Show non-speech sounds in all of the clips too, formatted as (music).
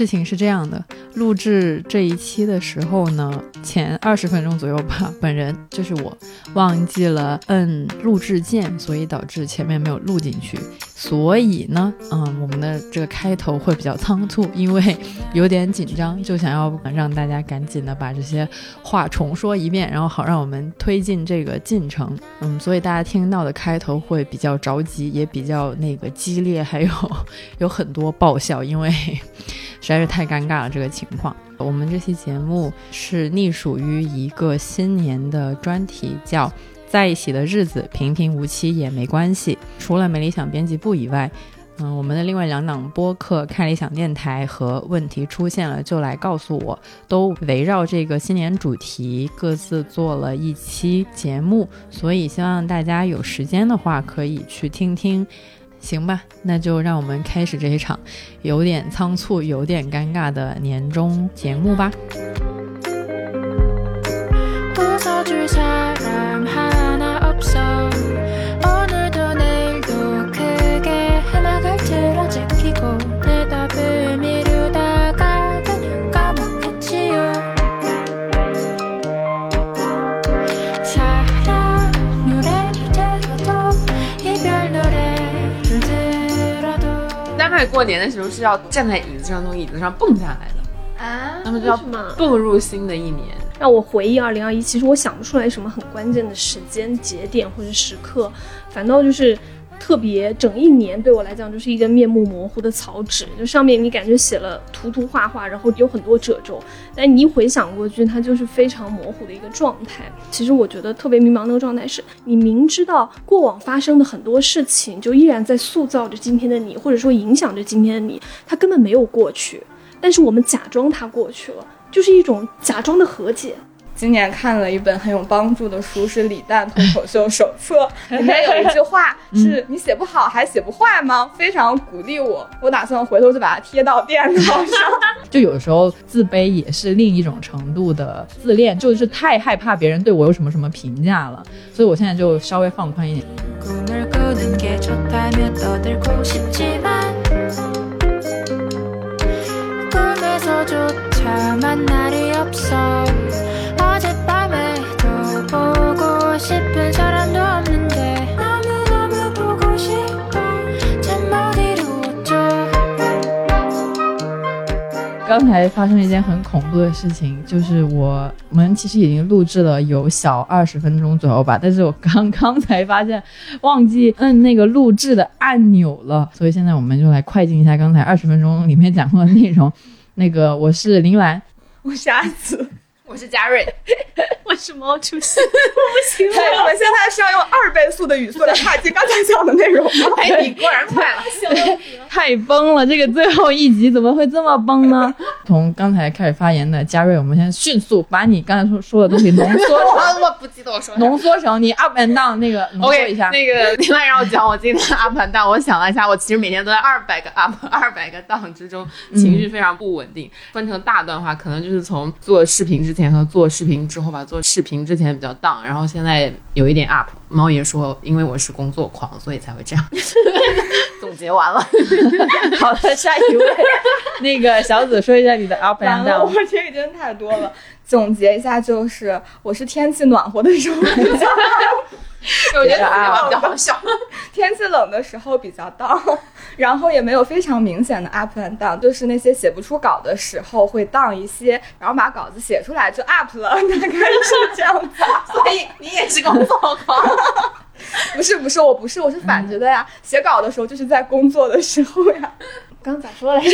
事情是这样的，录制这一期的时候呢，前二十分钟左右吧，本人就是我忘记了摁录制键，所以导致前面没有录进去。所以呢，嗯，我们的这个开头会比较仓促，因为 (laughs) 有点紧张，就想要让大家赶紧的把这些话重说一遍，然后好让我们推进这个进程。嗯，所以大家听到的开头会比较着急，也比较那个激烈，还有 (laughs) 有很多爆笑，因为实在是太尴尬了这个情况。我们这期节目是隶属于一个新年的专题，叫。在一起的日子平平无奇也没关系。除了没理想编辑部以外，嗯，我们的另外两档播客《看理想电台》和《问题出现了就来告诉我》，都围绕这个新年主题各自做了一期节目。所以希望大家有时间的话可以去听听，行吧？那就让我们开始这一场有点仓促、有点尴尬的年终节目吧。过年的时候是要站在椅子上，从椅子上蹦下来的啊，那么就要蹦入新的一年。让我回忆二零二一，其实我想不出来什么很关键的时间节点或者时刻，反倒就是。特别整一年对我来讲就是一个面目模糊的草纸，就上面你感觉写了涂涂画画，然后有很多褶皱，但你一回想过去，它就是非常模糊的一个状态。其实我觉得特别迷茫那个状态是，你明知道过往发生的很多事情，就依然在塑造着今天的你，或者说影响着今天的你，它根本没有过去，但是我们假装它过去了，就是一种假装的和解。今年看了一本很有帮助的书，是李诞脱口秀手册，(laughs) 里面有一句话是“你写不好还写不坏吗？”非常鼓励我，我打算回头就把它贴到电脑上。(laughs) 就有时候自卑也是另一种程度的自恋，就是太害怕别人对我有什么什么评价了，所以我现在就稍微放宽一点。刚才发生了一件很恐怖的事情，就是我们其实已经录制了有小二十分钟左右吧，但是我刚刚才发现忘记摁 (laughs) 那个录制的按钮了，所以现在我们就来快进一下刚才二十分钟里面讲过的内容。那个我是林兰，(laughs) 我是阿紫。我是嘉瑞，我是毛主席，(laughs) 我不行了。我们现在是要用二倍速的语速来踏进刚才讲的内容吗？哎，你果然快了，太崩了！这个最后一集怎么会这么崩呢？从刚才开始发言的嘉瑞，我们先迅速把你刚才说说的东西浓缩。(laughs) 我不记得我说。浓缩成你 up and down 那个浓缩一下。那个另外让我讲我今天 (laughs) up and down，我想了一下，我其实每天都在二百个 up、二百个 down 之中，情绪非常不稳定。分成大段话，可能就是从做视频之前和做视频。之后吧，做视频之前比较 down，然后现在有一点 up。猫爷说，因为我是工作狂，所以才会这样。(laughs) 总结完了，(laughs) 好的，下一位，那个小紫说一下你的 up and down。我这个真的太多了，总结一下就是，我是天气暖和的时候。(laughs) 我觉得比较好笑。(laughs) 天气冷的时候比较 down，(laughs) 然后也没有非常明显的 up and down，就是那些写不出稿的时候会 down 一些，然后把稿子写出来就 up 了，(laughs) 大概是这样子。所以你也是工作狂？不是不是，我不是，我是反着的呀。写稿的时候就是在工作的时候呀。刚咋说来着？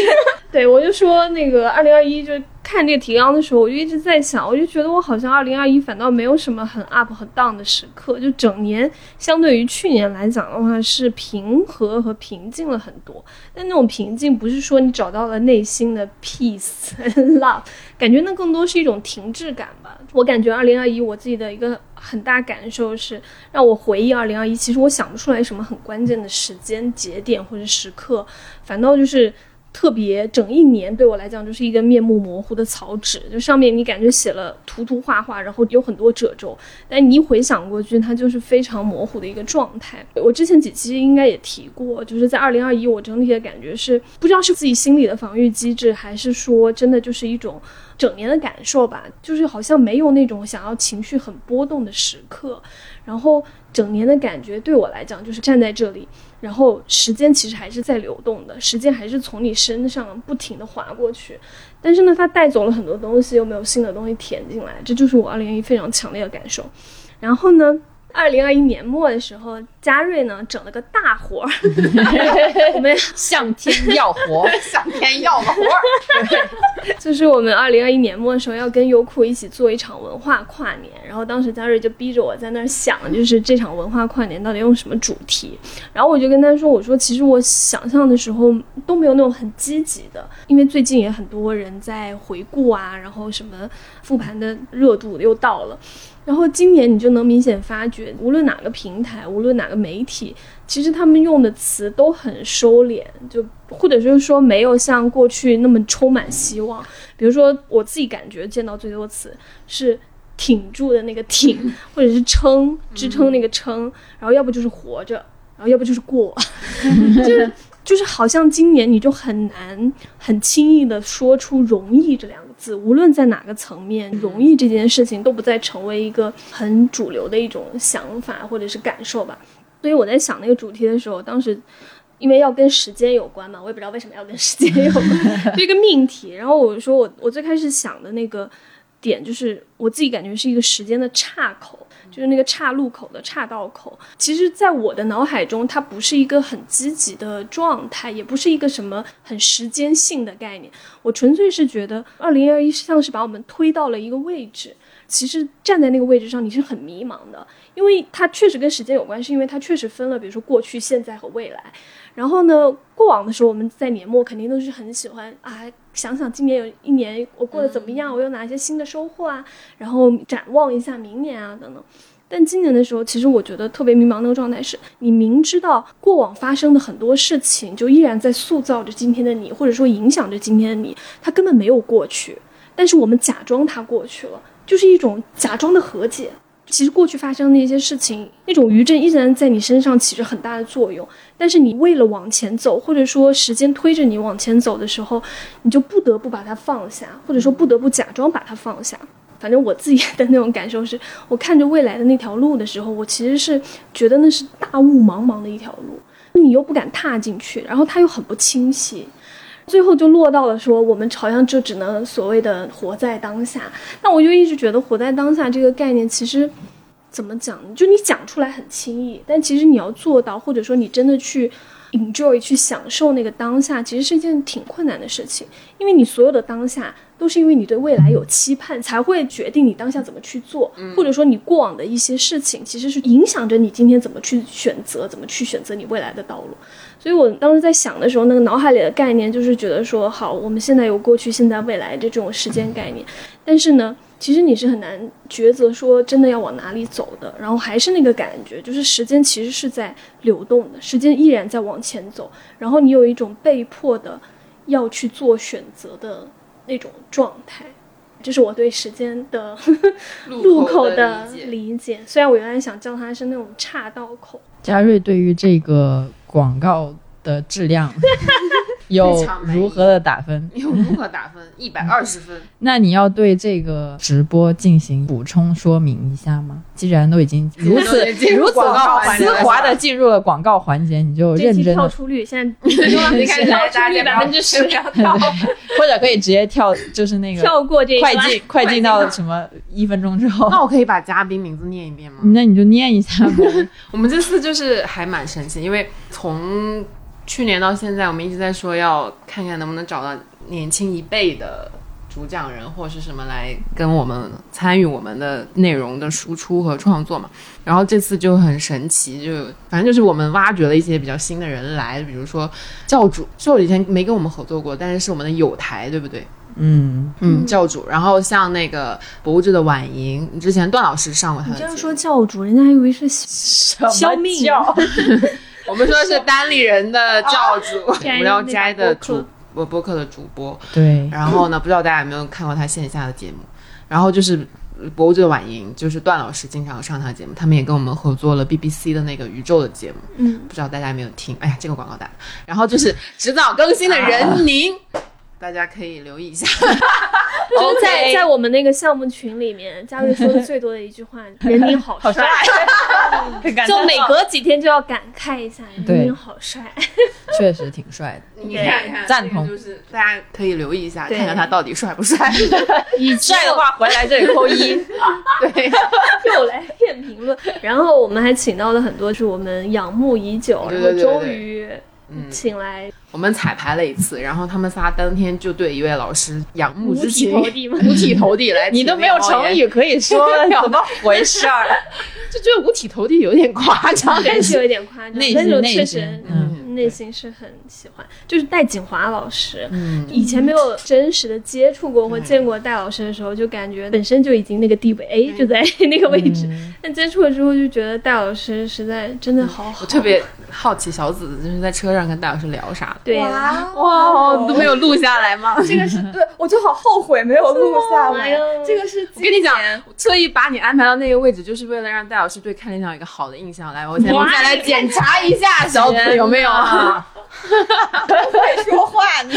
对我就说那个二零二一就。看这个提纲的时候，我就一直在想，我就觉得我好像二零二一反倒没有什么很 up 和 down 的时刻，就整年相对于去年来讲的话是平和和平静了很多。但那种平静不是说你找到了内心的 peace (laughs) and love，感觉那更多是一种停滞感吧。我感觉二零二一我自己的一个很大感受是，让我回忆二零二一，其实我想不出来什么很关键的时间节点或者时刻，反倒就是。特别整一年对我来讲就是一个面目模糊的草纸，就上面你感觉写了涂涂画画，然后有很多褶皱，但你一回想过去，它就是非常模糊的一个状态。我之前几期应该也提过，就是在二零二一，我整体的感觉是不知道是自己心里的防御机制，还是说真的就是一种整年的感受吧，就是好像没有那种想要情绪很波动的时刻，然后整年的感觉对我来讲就是站在这里。然后时间其实还是在流动的，时间还是从你身上不停的划过去，但是呢，它带走了很多东西，又没有新的东西填进来，这就是我二零二一非常强烈的感受。然后呢？二零二一年末的时候，嘉瑞呢整了个大活儿，(laughs) 我们向天要活，(laughs) 向天要个活儿。(laughs) 就是我们二零二一年末的时候要跟优酷一起做一场文化跨年，然后当时嘉瑞就逼着我在那儿想，就是这场文化跨年到底用什么主题，然后我就跟他说，我说其实我想象的时候都没有那种很积极的，因为最近也很多人在回顾啊，然后什么复盘的热度又到了。然后今年你就能明显发觉，无论哪个平台，无论哪个媒体，其实他们用的词都很收敛，就或者就是说没有像过去那么充满希望。比如说我自己感觉见到最多词是挺住的那个挺，或者是撑支撑那个撑，然后要不就是活着，然后要不就是过，(laughs) 就是就是好像今年你就很难很轻易的说出容易这两个。字无论在哪个层面，容易这件事情都不再成为一个很主流的一种想法或者是感受吧。所以我在想那个主题的时候，当时因为要跟时间有关嘛，我也不知道为什么要跟时间有关，是一个命题。然后我说我我最开始想的那个点，就是我自己感觉是一个时间的岔口。就是那个岔路口的岔道口，其实，在我的脑海中，它不是一个很积极的状态，也不是一个什么很时间性的概念。我纯粹是觉得，二零二一像是把我们推到了一个位置。其实站在那个位置上，你是很迷茫的，因为它确实跟时间有关，是因为它确实分了，比如说过去、现在和未来。然后呢，过往的时候，我们在年末肯定都是很喜欢啊，想想今年有一年我过得怎么样，我有哪些新的收获啊，然后展望一下明年啊等等。但今年的时候，其实我觉得特别迷茫那个状态是，你明知道过往发生的很多事情，就依然在塑造着今天的你，或者说影响着今天的你，它根本没有过去，但是我们假装它过去了。就是一种假装的和解。其实过去发生的那些事情，那种余震依然在你身上起着很大的作用。但是你为了往前走，或者说时间推着你往前走的时候，你就不得不把它放下，或者说不得不假装把它放下。反正我自己 (laughs) 的那种感受是，我看着未来的那条路的时候，我其实是觉得那是大雾茫茫的一条路，你又不敢踏进去，然后它又很不清晰。最后就落到了说，我们好像就只能所谓的活在当下。那我就一直觉得活在当下这个概念，其实怎么讲？就你讲出来很轻易，但其实你要做到，或者说你真的去 enjoy 去享受那个当下，其实是一件挺困难的事情，因为你所有的当下。都是因为你对未来有期盼，才会决定你当下怎么去做，或者说你过往的一些事情，其实是影响着你今天怎么去选择，怎么去选择你未来的道路。所以我当时在想的时候，那个脑海里的概念就是觉得说，好，我们现在有过去、现在、未来的这种时间概念，但是呢，其实你是很难抉择说真的要往哪里走的。然后还是那个感觉，就是时间其实是在流动的，时间依然在往前走，然后你有一种被迫的要去做选择的。那种状态，这是我对时间的路口的理解。虽然我原来想叫它是那种岔道口。嘉瑞对于这个广告的质量。(laughs) 有如何的打分？(laughs) 有如何打分？一百二十分。(laughs) 那你要对这个直播进行补充说明一下吗？既然都已经 (laughs) 如此如此丝滑的进入了广告环节，你就认真跳出率现在你看跳出率百分之十，或者可以直接跳，就是那个跳过这快进快进到什么一分钟之后。那我可以把嘉宾名字念一遍吗？那你就念一下吧。我们这次就是还蛮神奇，因为从。去年到现在，我们一直在说要看看能不能找到年轻一辈的主讲人或是什么来跟我们参与我们的内容的输出和创作嘛。然后这次就很神奇，就反正就是我们挖掘了一些比较新的人来，比如说教主，就以前没跟我们合作过，但是是我们的友台，对不对？嗯嗯，教主。然后像那个博物志的婉莹，之前段老师上过他。你这样说教主，人家还以为是消命。(laughs) 我们说的是单立人的教主，(laughs) 我们要摘的主播播客的主播。对，然后呢，不知道大家有没有看过他线下的节目？然后就是呃博物志的晚莹，就是段老师经常上他的节目，他们也跟我们合作了 BBC 的那个宇宙的节目。嗯，不知道大家有没有听？哎呀，这个广告打的。然后就是迟早更新的人宁，(laughs) 大家可以留意一下。(laughs) 就是在在我们那个项目群里面，佳瑞说的最多的一句话：“ (laughs) 人民好帅。(laughs) ”就每隔几天就要感慨一下，人民好帅。确实挺帅的。你看看，赞同这个就是大家可以留意一下，看看他到底帅不帅。以帅的话回来这里扣一。对，又来骗评论。然后我们还请到了很多是我们仰慕已久，对然后终对对对于嗯，请来我们彩排了一次，然后他们仨当天就对一位老师仰慕五之情，体投地？(laughs) 五体投地来。你都没有成语，可以说，怎么回事儿？(laughs) 就觉得五体投地有点夸张。但，是有一点夸张，(laughs) 内但是确实嗯内心是很喜欢。就是戴锦华老师，嗯，以前没有真实的接触过或见过戴老师的时候，就感觉本身就已经那个地位，哎，就在 (laughs) 那个位置。嗯但接触了之后，就觉得戴老师实在真的好好，我特别好奇小紫子就是在车上跟戴老师聊啥的。对呀。哇，都没有录下来吗？这个是对，我就好后悔没有录下来。这个是我跟你讲，特意把你安排到那个位置，就是为了让戴老师对看理想有一个好的印象。来，我先我们再来检查一下小紫有没有啊？(laughs) 会说话，你。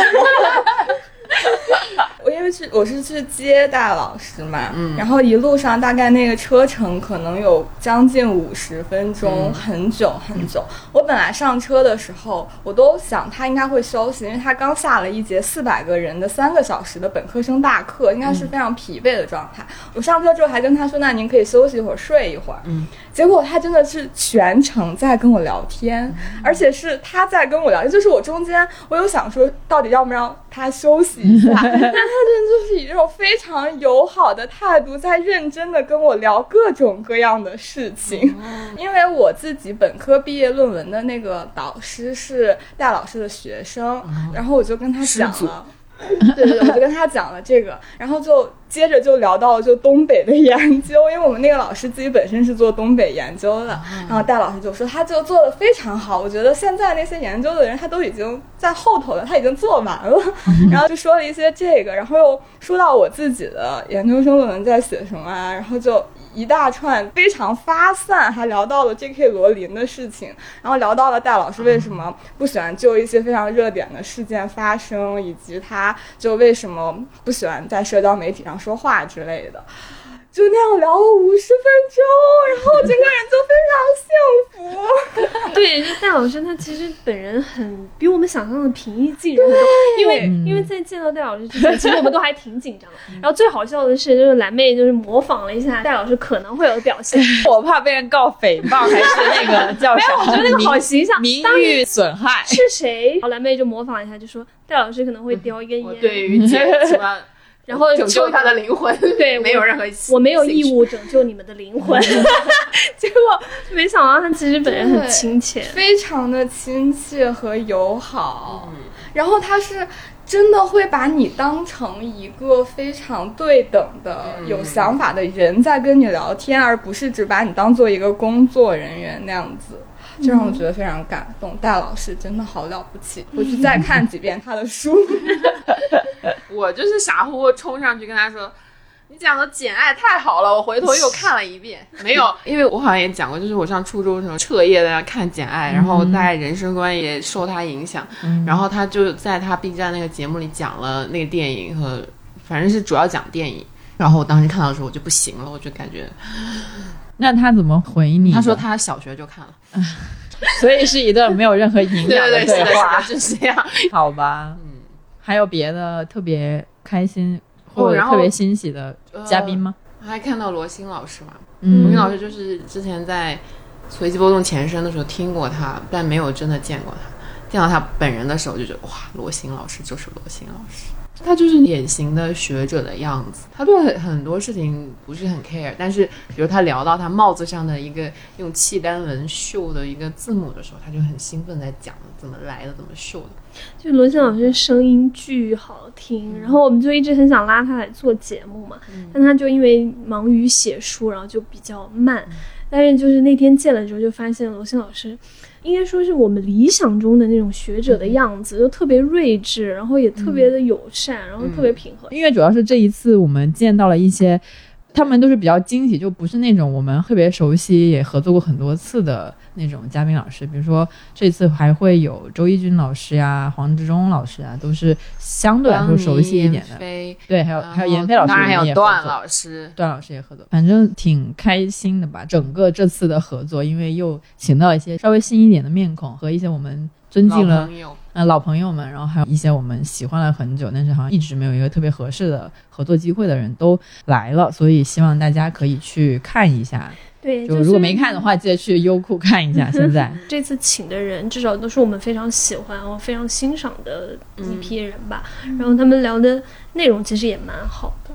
(laughs) 我因为去我是去接大老师嘛，嗯然后一路上大概那个车程可能有将近五十分钟，嗯很久很久。我本来上车的时候，我都想他应该会休息，因为他刚下了一节四百个人的三个小时的本科生大课，应该是非常疲惫的状态。我上车之后还跟他说：“那您可以休息一会儿，睡一会儿。”嗯，结果他真的是全程在跟我聊天，而且是他在跟我聊天，就是我中间我有想说到底要不让他休息一下，但 (laughs) 他真的就是以这种非常友好的态度在认真的跟我聊各种各样的事情。因为我自己本科毕业论文的那个导师是戴老师的学生，然后我就跟他讲了。(laughs) 对对对，我就跟他讲了这个，然后就接着就聊到了就东北的研究，因为我们那个老师自己本身是做东北研究的，然后戴老师就说他就做的非常好，我觉得现在那些研究的人他都已经在后头了，他已经做完了，(laughs) 然后就说了一些这个，然后又说到我自己的研究生论文在写什么啊，然后就。一大串非常发散，还聊到了 J.K. 罗琳的事情，然后聊到了戴老师为什么不喜欢就一些非常热点的事件发生，以及他就为什么不喜欢在社交媒体上说话之类的。就那样聊了五十分钟，然后整个人就非常幸福。(laughs) 对，就戴老师他其实本人很比我们想象的平易近人很多，因为嗯因为在见到戴老师之前，其实我们都还挺紧张的。然后最好笑的是，就是蓝妹就是模仿了一下戴老师可能会有的表现，(laughs) 我怕被人告诽谤，还是那个叫啥？(laughs) 我觉得那个好形象。名当誉损害。是谁？然后蓝妹就模仿一下，就说戴老师可能会叼一根我烟，对于解什么然后拯救他的灵魂，(laughs) 对没有任何我没有义务。拯救你们的灵魂。(laughs) (laughs) 结果没想到他其实本人很亲切。非常的亲切和友好，然后他是真的会把你当成一个非常对等的、嗯有想法的人在跟你聊天，而不是只把你当做一个工作人员那样子。就让我觉得非常感动，戴老师真的好了不起，回去再看几遍他的书。(laughs) 我就是傻乎乎冲上去跟他说。你讲的《简爱》太好了，我回头又看了一遍。没有，因为我好像也讲过，就是我上初中的时候彻夜在那看《简爱》，然后大概人生观也受他影响。然后他就在他 B 站那个节目里讲了那个电影和，反正是主要讲电影。然后我当时看到的时候我就不行了，我就感觉那他怎么回你？他说他小学就看了，(laughs) 所以是一段没有任何营养对对对，是的，话，是，就是这样。好吧？嗯，还有别的特别开心或特别欣喜的嘉宾吗？我还看到罗欣老师嘛，罗嗯欣老师就是之前在随机波动前身的时候听过他，但没有真的见过他。见到他本人的时候，就觉得哇，罗欣老师就是罗欣老师。他就是典型的学者的样子，他对很很多事情不是很 care，但是比如他聊到他帽子上的一个用契丹文绣的一个字母的时候，他就很兴奋在讲怎么来的，怎么绣的。就罗翔老师声音巨好听，然后我们就一直很想拉他来做节目嘛，但他就因为忙于写书，然后就比较慢。但是就是那天见了之后，就发现罗欣老师，应该说是我们理想中的那种学者的样子，就特别睿智，然后也特别的友善，然后特别平和。因为主要是这一次我们见到了一些，他们都是比较惊喜，就不是那种我们特别熟悉也合作过很多次的那种嘉宾老师。比如说这次还会有周一军老师呀、黄志忠老师啊，都是相对来说熟悉一点的。对，还有还有闫飞老师，当然还有段老师，段老师也合作，反正挺开心的吧。整个这次的合作，因为又请到一些稍微新一点的面孔和一些我们尊敬了。呃老朋友们，然后还有一些我们喜欢了很久，但是好像一直没有一个特别合适的合作机会的人都来了，所以希望大家可以去看一下。对，就是如果没看的话，记得去优酷看一下。(laughs) 现在这次请的人至少都是我们非常喜欢然后非常欣赏的一批人吧，然后他们聊的内容其实也蛮好的。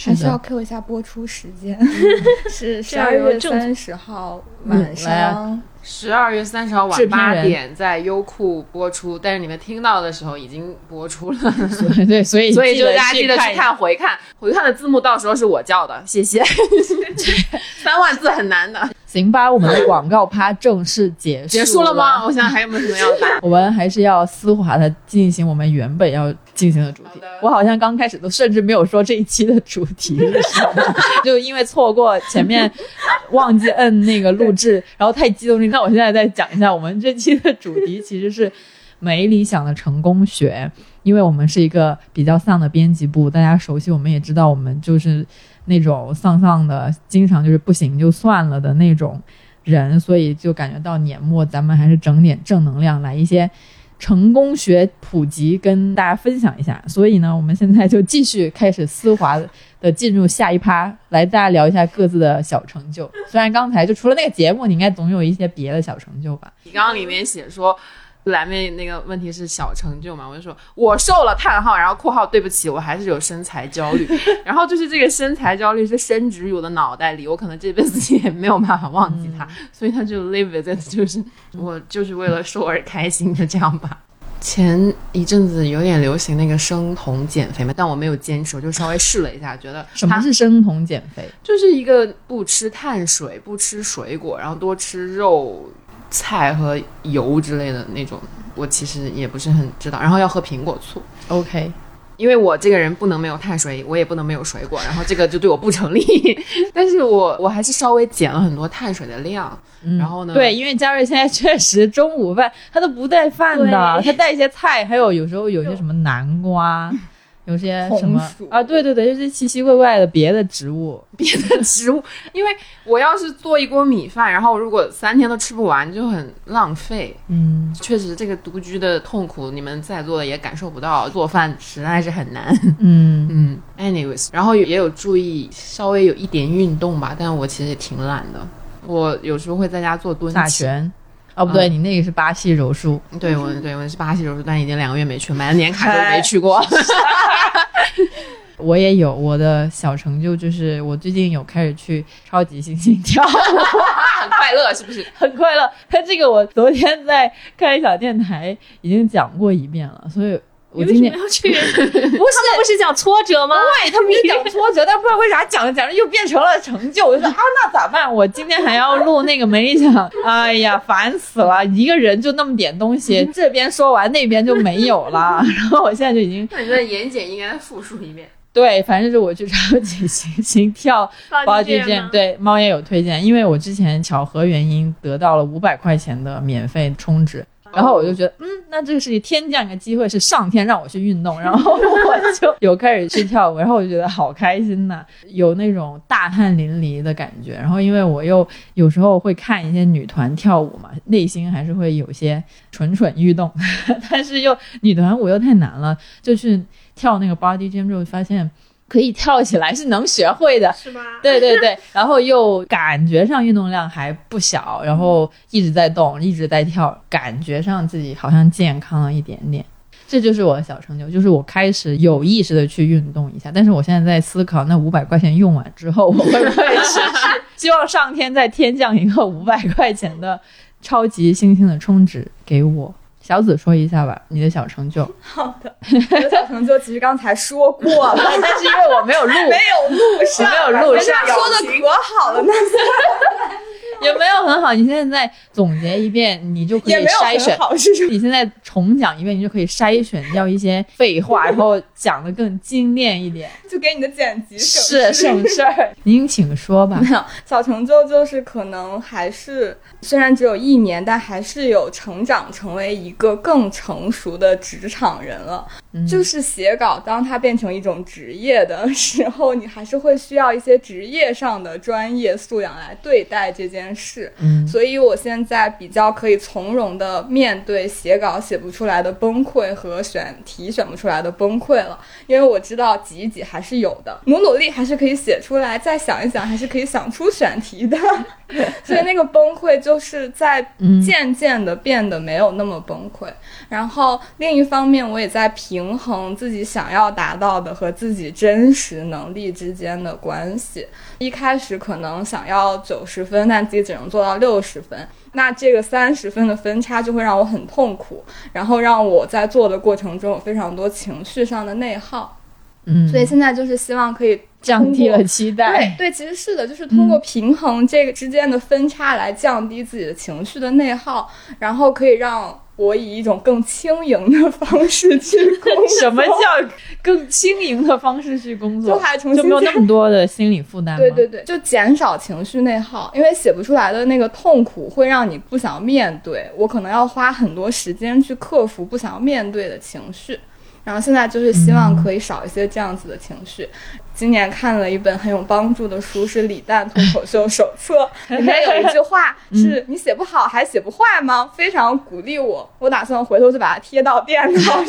还需要的，Q 一下播出时间，(laughs) 是十二月正三十号嗯晚上。十二月三十号晚八点在优酷播出，但是你们听到的时候已经播出了，所以对，所以 (laughs) 所以就大家记得去。看回看，回看的字幕到时候是我叫的，谢谢。(laughs) 三万字很难的，行吧，我们的广告趴正式结束结束了吗？？我想还有没有什么要打？(laughs) 我们还是要丝滑的进行我们原本要进行的主题。我好像刚开始都甚至没有说这一期的主题 (laughs) 是什么，(laughs) 就因为错过前面忘记摁那个录制，(laughs) 然后太激动。那我现在再讲一下，我们这期的主题其实是没理想的成功学，因为我们是一个比较丧的编辑部，大家熟悉，我们也知道我们就是那种丧丧的，经常就是不行就算了的那种人，所以就感觉到年末咱们还是整点正能量，来一些成功学普及跟大家分享一下。所以呢，我们现在就继续开始丝滑的进入下一趴，来大家聊一下各自的小成就。虽然刚才就除了那个节目，你应该总有一些别的小成就吧？你刚刚里面写说。蓝妹那个问题是小成就嘛？我就说我瘦了叹号，然后括号对不起，我还是有身材焦虑。(laughs) 然后就是这个身材焦虑是深植于我的脑袋里，我可能这辈子也没有办法忘记它，所以它就 live with it，就是我就是为了瘦而开心的这样吧。(laughs) 前一阵子有点流行那个生酮减肥嘛，但我没有坚持，我就稍微试了一下，觉得什么是生酮减肥？就是一个不吃碳水、不吃水果，然后多吃肉、菜和油之类的那种。我其实也不是很知道，然后要喝苹果醋，OK，因为我这个人不能没有碳水，我也不能没有水果，然后这个就对我不成立。(laughs) 但是我我还是稍微减了很多碳水的量，嗯。然后呢，对，因为嘉瑞现在确实中午饭他都不带饭的，他带一些菜，还有有时候有些什么南瓜，有些什么啊，对对对，就是奇奇怪怪的别的植物。别的植物，因为我要是做一锅米饭，然后如果三天都吃不完，就很浪费。嗯，确实，这个独居的痛苦，你们在座的也感受不到，做饭实在是很难。嗯，(laughs) 嗯，anyways，然后也有注意稍微有一点运动吧，但我其实也挺懒的。我有时候会在家做蹲起，打拳。哦，不对，嗯你那个是巴西柔术。对我对我是巴西柔术，但已经两个月没去，买了年卡都没去过。(laughs) 我也有我的小成就，就是我最近有开始去超级星星跳舞，很快乐是不是？很快乐。他 (laughs) 这个我昨天在开小电台已经讲过一遍了，所以我今天要去？(laughs) 不是，他们不是讲挫折吗？对他们是讲挫折，但不知道为啥讲着讲着又变成了成就。我就说啊，那咋办？我今天还要录那个没理想，哎呀，烦死了！一个人就那么点东西，这边说完那边就没有了。然后我现在就已经那你的言简应该复述一遍。对，反正就是我去超级星星跳 body jam，对猫也有推荐，因为我之前巧合原因得到了五百块钱的免费充值。然后我就觉得，嗯，那这个是天降一个机会，是上天让我去运动，然后我就 (laughs) 有开始去跳舞，然后我就觉得好开心呐、有那种大汗淋漓的感觉。然后因为我又有时候会看一些女团跳舞嘛，内心还是会有些蠢蠢欲动，(laughs) 但是又女团舞又太难了，就去跳那个 body jam 之后发现可以跳起来，是能学会的。(laughs) 是吗？对对对，(laughs) 然后又感觉上运动量还不小，然后一直在动，一直在跳，感觉上自己好像健康了一点点。这就是我的小成就，就是我开始有意识的去运动一下。但是我现在在思考，那五百块钱用完之后，我会不会持续？(laughs) 希望上天再天降一个五百块钱的超级星星的充值给我。小紫说一下吧，你的小成就。(laughs) 好的，我的小成就其实刚才说过了，(laughs) 但是因为我没有录，没有录上，我没有录上说的可好了，那 (laughs) (laughs) 很好。你现在再总结一遍，你就可以也没有筛选。你现在重讲一遍，你就可以筛选掉一些废话，然后讲的更精炼一点。(laughs) 就给你的剪辑省是事省事儿，(laughs) 您请说吧。没有小成就，就是可能还是虽然只有一年，但还是有成长，成为一个更成熟的职场人了。嗯就是写稿，当它变成一种职业的时候，你还是会需要一些职业上的专业素养来对待这件事。嗯所以我现在比较可以从容的面对写稿写不出来的崩溃和选题选不出来的崩溃了，因为我知道挤一挤还是有的，努努力还是可以写出来，再想一想还是可以想出选题的。(laughs) 所以那个崩溃就是在嗯渐渐的变得没有那么崩溃。然后另一方面，我也在平衡自己想要达到的和自己真实能力之间的关系。一开始可能想要九十分，但自己只能做到六十分，那这个三十分的分差就会让我很痛苦，然后让我在做的过程中有非常多情绪上的内耗。嗯，所以现在就是希望可以降低了期对待。对，其实是的，就是通过平衡这个之间的分差来降低自己的情绪的内耗，然后可以让我以一种更轻盈的方式去工作。什么叫更轻盈的方式去工作？就还重新就没有那么多的心理负担吗？对对对，就减少情绪内耗，因为写不出来的那个痛苦会让你不想面对，我可能要花很多时间去克服不想要面对的情绪。然后现在就是希望可以少一些这样子的情绪。今年看了一本很有帮助的书，是李诞脱口秀手册，(laughs) 里面有一句话是“你写不好还写不坏吗？”非常鼓励我，我打算回头就把它贴到电脑上，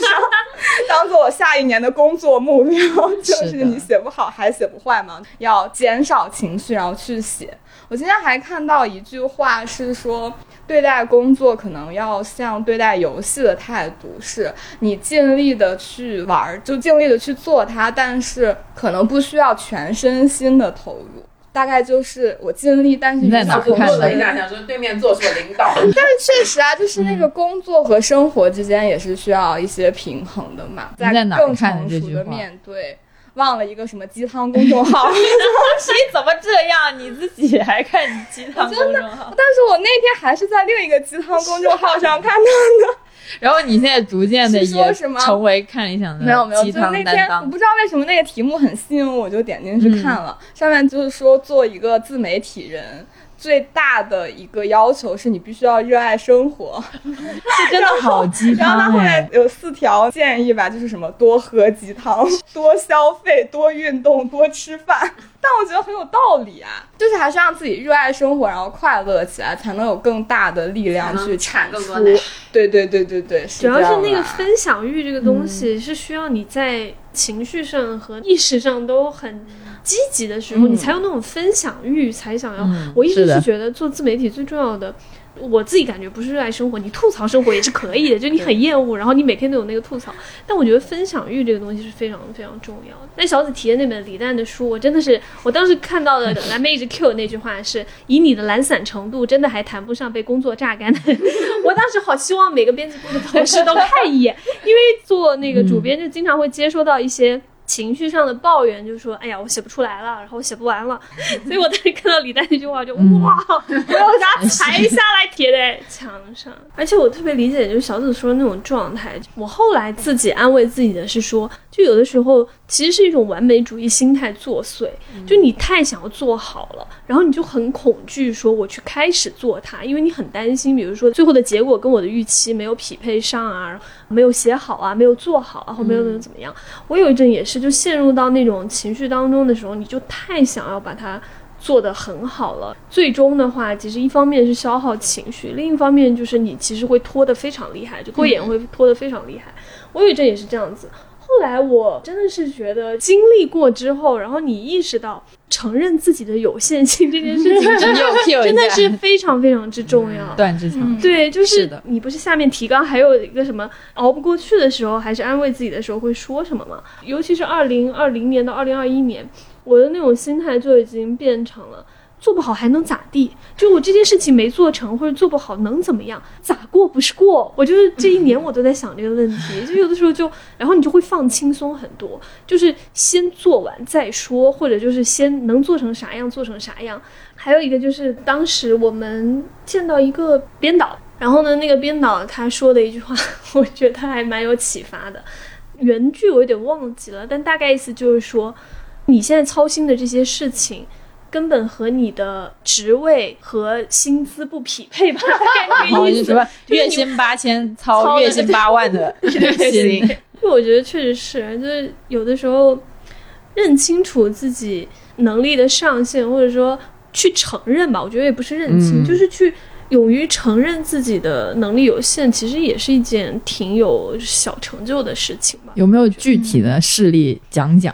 当做我下一年的工作目标，就是你写不好还写不坏吗？要减少情绪，然后去写。我今天还看到一句话是说，对待工作可能要像对待游戏的态度，是你尽力的去玩儿，就尽力的去做它，但是可能不需要全身心的投入。大概就是我尽力，但是你在哪与此同时看的领导想说对面坐是我领导，但是确实啊，就是那个工作和生活之间也是需要一些平衡的嘛，在哪更成熟的这句话？面对。忘了一个什么鸡汤公众号，(laughs) 你怎么这样？你自己还看鸡汤公众号？但是我那天还是在另一个鸡汤公众号上看到的。(laughs) 然后你现在逐渐的也什么成为看理想的没有没有，就是那天我不。知道为什么那个题目很吸引我，我就点进去看了。嗯上面就是说，做一个自媒体人最大的一个要求是你必须要热爱生活。(laughs) 这真的好鸡然后他汤后面哎！有四条建议吧，就是什么多喝鸡汤、多消费、多运动、多吃饭。(laughs) 但我觉得很有道理啊，就是还是让自己热爱生活，然后快乐起来，才能有更大的力量去产产出更多。对对对对对，主要是那个分享欲这个东西是需要你在情绪上和意识上都很积极的时候，嗯你才有那种分享欲，才想要。嗯我一直是觉得做自媒体最重要的。我自己感觉不是热爱生活，你吐槽生活也是可以的，就你很厌恶，然后你每天都有那个吐槽。但我觉得分享欲这个东西是非常非常重要的。那小紫提的那本李诞的书，我真的是，我当时看到的蓝妹一直 Q 的那句话是：以你的懒散程度，真的还谈不上被工作榨干的。(laughs) 我当时好希望每个编辑部的同事都看一眼，因为做那个主编就经常会接收到一些。情绪上的抱怨，就是说，哎呀，我写不出来了，然后我写不完了，所以我当时看到李诞那句话，就哇，我要把它裁下来贴在墙上。而且我特别理解，就是小紫说的那种状态。我后来自己安慰自己的是说，就有的时候其实是一种完美主义心态作祟，就你太想要做好了，然后你就很恐惧说我去开始做它，因为你很担心，比如说最后的结果跟我的预期没有匹配上啊，没有写好啊，没有做好啊，或没有怎么怎么样。我有一阵也是，就陷入到那种情绪当中的时候，你就太想要把它做得很好了。最终的话，其实一方面是消耗情绪，另一方面就是你其实会拖得非常厉害，就拖延会拖得非常厉害。我有一阵也是这样子。后来我真的是觉得经历过之后，然后你意识到承认自己的有限性这件事情，(laughs) 真的真的是非常非常之重要。段志强，对，就是是的你不是下面提纲还有一个什么熬不过去的时候，还是安慰自己的时候会说什么吗？尤其是二零二零年到二零二一年，我的那种心态就已经变成了。做不好还能咋地？就我这件事情没做成或者做不好能怎么样？咋过不是过？我就是这一年我都在想这个问题，(laughs) 就有的时候就，然后你就会放轻松很多，就是先做完再说，或者就是先能做成啥样做成啥样。还有一个就是当时我们见到一个编导，然后呢，那个编导他说的一句话，(laughs) 我觉得他还蛮有启发的。原句我有点忘记了，但大概意思就是说，你现在操心的这些事情。根本和你的职位和薪资不匹配吧？大概这个意思。什么月薪八千，(laughs) 操月薪八万的 (laughs) 薪？就我觉得确实是，就是有的时候认清楚自己能力的上限，或者说去承认吧。我觉得也不是认清，就是去勇于承认自己的能力有限，其实也是一件挺有小成就的事情吧。有没有具体的事例讲讲？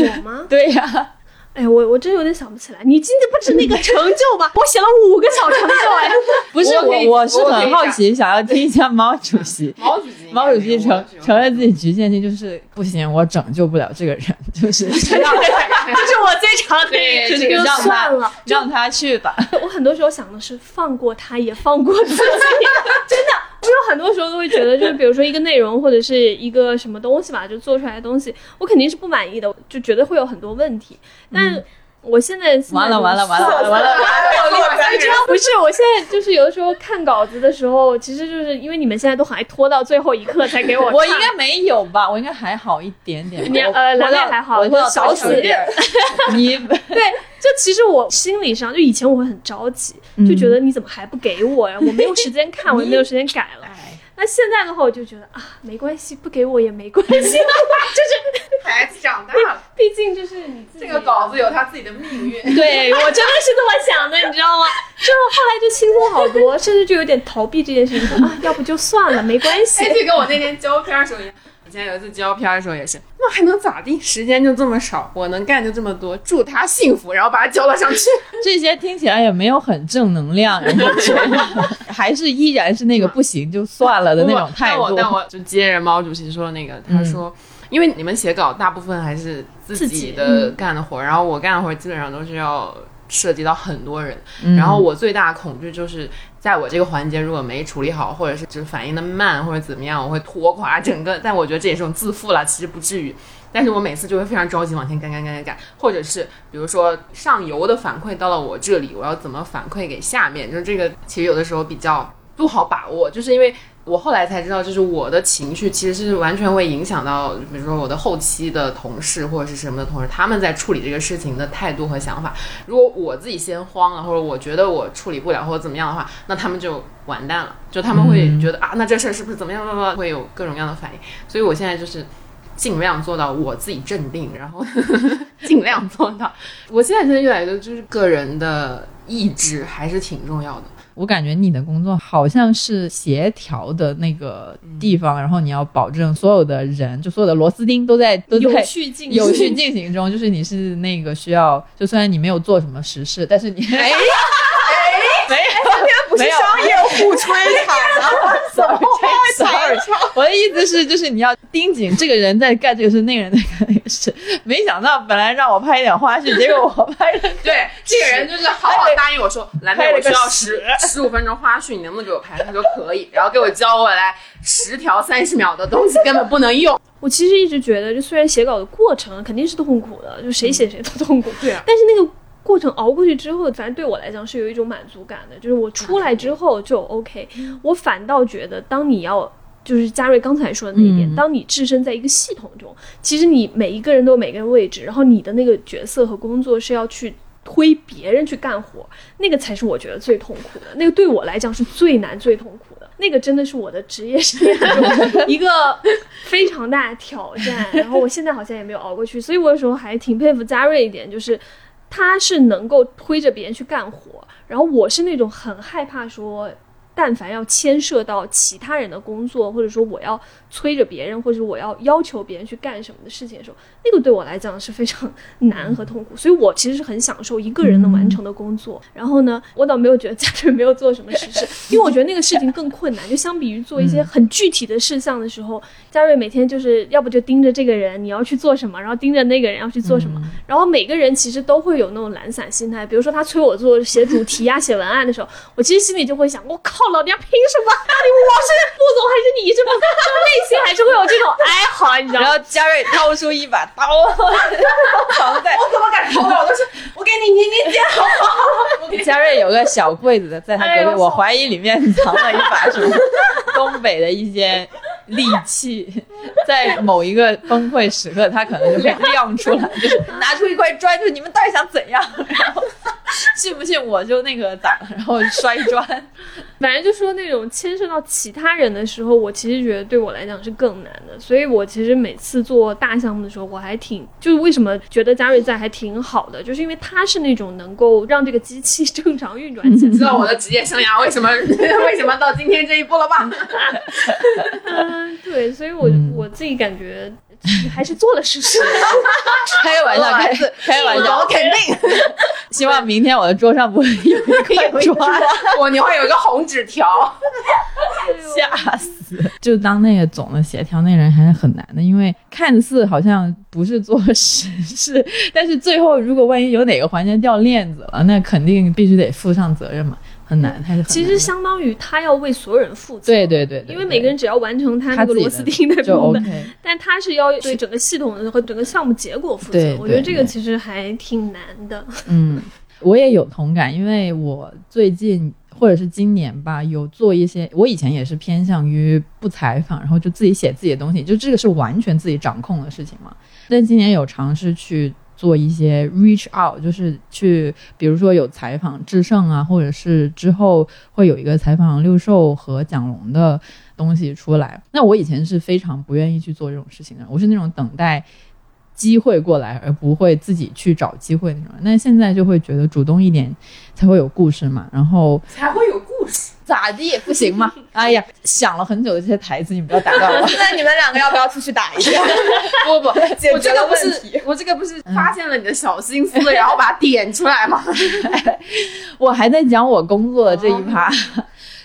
我吗？(laughs) 对呀。哎，我我真有点想不起来。你今天不止那个成就吗？我写了五个小成就哎。(laughs) 不是我，我是很好奇，想要听一下毛主席。(laughs) 毛主席，毛主席承承认自己局限性，就是不行，我拯救不了这个人，就是 (laughs) 这是我最常的，就是让他让他去吧。我很多时候想的是放过他，也放过自己，真的。我有很多时候都会觉得，就是比如说一个内容或者是一个什么东西吧，就做出来的东西，我肯定是不满意的，就觉得会有很多问题。但我现在完了完了完了完了完了！(laughs) 不是，我现在就是有的时候看稿子的时候，其实就是因为你们现在都还拖到最后一刻才给我。(laughs) 我应该没有吧？我应该还好一点点。你呃，兰兰还好，我少死一点。(laughs) 你对。就其实我心理上，就以前我会很着急，就觉得你怎么还不给我呀？我没有时间看，我也没有时间改了。(laughs) 那现在的话，我就觉得啊，没关系，不给我也没关系，(laughs) 就是孩子长大了，毕竟就是你这个稿子有他自己的命运。对我真的是这么想的，你知道吗？就后来就轻松好多，甚至就有点逃避这件事情，啊，要不就算了，没关系。就跟我那天胶片的时候一样。以前有一次胶片的时候也是，那还能咋地？时间就这么少，我能干就这么多，祝他幸福，然后把他交了上去。(laughs) 这些听起来也没有很正能量，(laughs) 还是依然是那个不行就算了的那种态度。但我就接着毛主席说那个，他说，因为你们写稿大部分还是自己的干的活，然后我干的活基本上都是要。涉及到很多人，然后我最大的恐惧就是在我这个环节如果没处理好，或者是就反应的慢或者怎么样，我会拖垮整个。但我觉得这也是种自负了，其实不至于。但是我每次就会非常着急往前赶赶赶赶赶，或者是比如说上游的反馈到了我这里，我要怎么反馈给下面？就是这个其实有的时候比较不好把握，就是因为。我后来才知道，就是我的情绪其实是完全会影响到，比如说我的后期的同事或者是什么的同事，他们在处理这个事情的态度和想法。如果我自己先慌了，或者我觉得我处理不了或者怎么样的话，那他们就完蛋了。就他们会觉得啊，那这事儿是不是怎么样？会有各种各样的反应。所以我现在就是尽量做到我自己镇定，然后尽量做到。(laughs) 我现在真的越来越多，就是个人的意志还是挺重要的。我感觉你的工作好像是协调的那个地方，然后你要保证所有的人，就所有的螺丝钉都在都在有序进有序进行中。就是你是那个需要，就虽然你没有做什么实事，但是你哎哎 (laughs) 没有，不是商业互吹场吗？(laughs) 怎么 (laughs) 会耳唱？我的意思是，就是你要盯紧这个人在干这个事，那个人在干那个事。没想到本来让我拍一点花絮，结果我拍了。(laughs) 对，这个人就是好好答应我说，来，我需要十十五分钟花絮，你能不能给我拍？他说可以，然后给我交过来十条三十秒的东西，根本不能用。我其实一直觉得，就虽然写稿的过程肯定是痛苦的，就谁写谁都痛苦。对啊。但是那个过程熬过去之后，反正对我来讲是有一种满足感的，就是我出来之后就 OK。我反倒觉得，当你要。就是嘉瑞刚才说的那一点，当你置身在一个系统中，其实你每一个人都有每个人位置，然后你的那个角色和工作是要去推别人去干活，那个才是我觉得最痛苦的，那个对我来讲是最难、最痛苦的，那个真的是我的职业生涯中一个非常大的挑战。然后我现在好像也没有熬过去，所以我有时候还挺佩服嘉瑞一点，就是他是能够推着别人去干活，然后我是那种很害怕说。但凡要牵涉到其他人的工作，或者说我要催着别人，或者我要要求别人去干什么的事情的时候，那个对我来讲是非常难和痛苦。所以我其实是很享受一个人能完成的工作。然后呢，我倒没有觉得家人没有做什么实事，因为我觉得那个事情更困难。就相比于做一些很具体的事项的时候，嘉瑞每天就是要不就盯着这个人你要去做什么，然后盯着那个人要去做什么，然后每个人其实都会有那种懒散心态。比如说他催我做写主题呀、写文案的时候，我其实心里就会想：我靠，老娘凭什么？到底我是副总还是你是副总？就内心还是会有这种哀嚎，你知道吗？然后嘉瑞掏出一把刀，(laughs) 藏在我怎么敢说？我都是我给你，你你剪好好。(laughs) 嘉瑞有个小柜子在他隔壁，哎我怀疑里面藏了一把什么东北的一些利器，在某一个崩溃时刻，他可能就会亮出来，就是拿出一块砖，就是你们到底想怎样？然后信不信我就那个咋，然后摔砖。反正就说那种牵涉到其他人的时候，我其实觉得对我来讲是更难的。所以我其实每次做大项目的时候，我还挺就是为什么觉得嘉瑞在还挺好的，就是因为他是那种能够让这个机器正常运转起来。(laughs) 知道我的职业生涯为什么为什么到今天这一步了吧？嗯，对，所以我、我自己感觉 (laughs) 还是做了实事。(laughs) 开个玩笑，开开个玩笑，我肯定。(laughs) 希望明天我的桌上不会有一块砖。我你会有一个红纸条，吓死！就当那个总的协调那人还是很难的，因为看似好像不是做实事，但是最后如果万一有哪个环节掉链子了，那肯定必须得负上责任嘛，很难，其实相当于他要为所有人负责。对对对对，因为每个人只要完成他螺丝钉的就部分，OK。但他是要对整个系统和整个项目结果负责对。我觉得这个其实还挺难的。嗯，我也有同感，因为我最近或者是今年吧，有做一些，我以前也是偏向于不采访，然后就自己写自己的东西，就这个是完全自己掌控的事情嘛。但今年有尝试去做一些 reach out，就是去，比如说有采访智胜啊，或者是之后会有一个采访六兽和蒋龙的东西出来。那我以前是非常不愿意去做这种事情的，我是那种等待。机会过来，而不会自己去找机会那种。那现在就会觉得主动一点才会有故事嘛。然后才会有故事。咋地不行吗？(laughs) 哎呀，想了很久的这些台词，你不要打断我。(laughs) 那你们两个要不要出去打一架？(laughs) 不不，我这个不是我这个不是发现了你的小心思，然后把它点出来吗？我还在讲我工作的这一趴。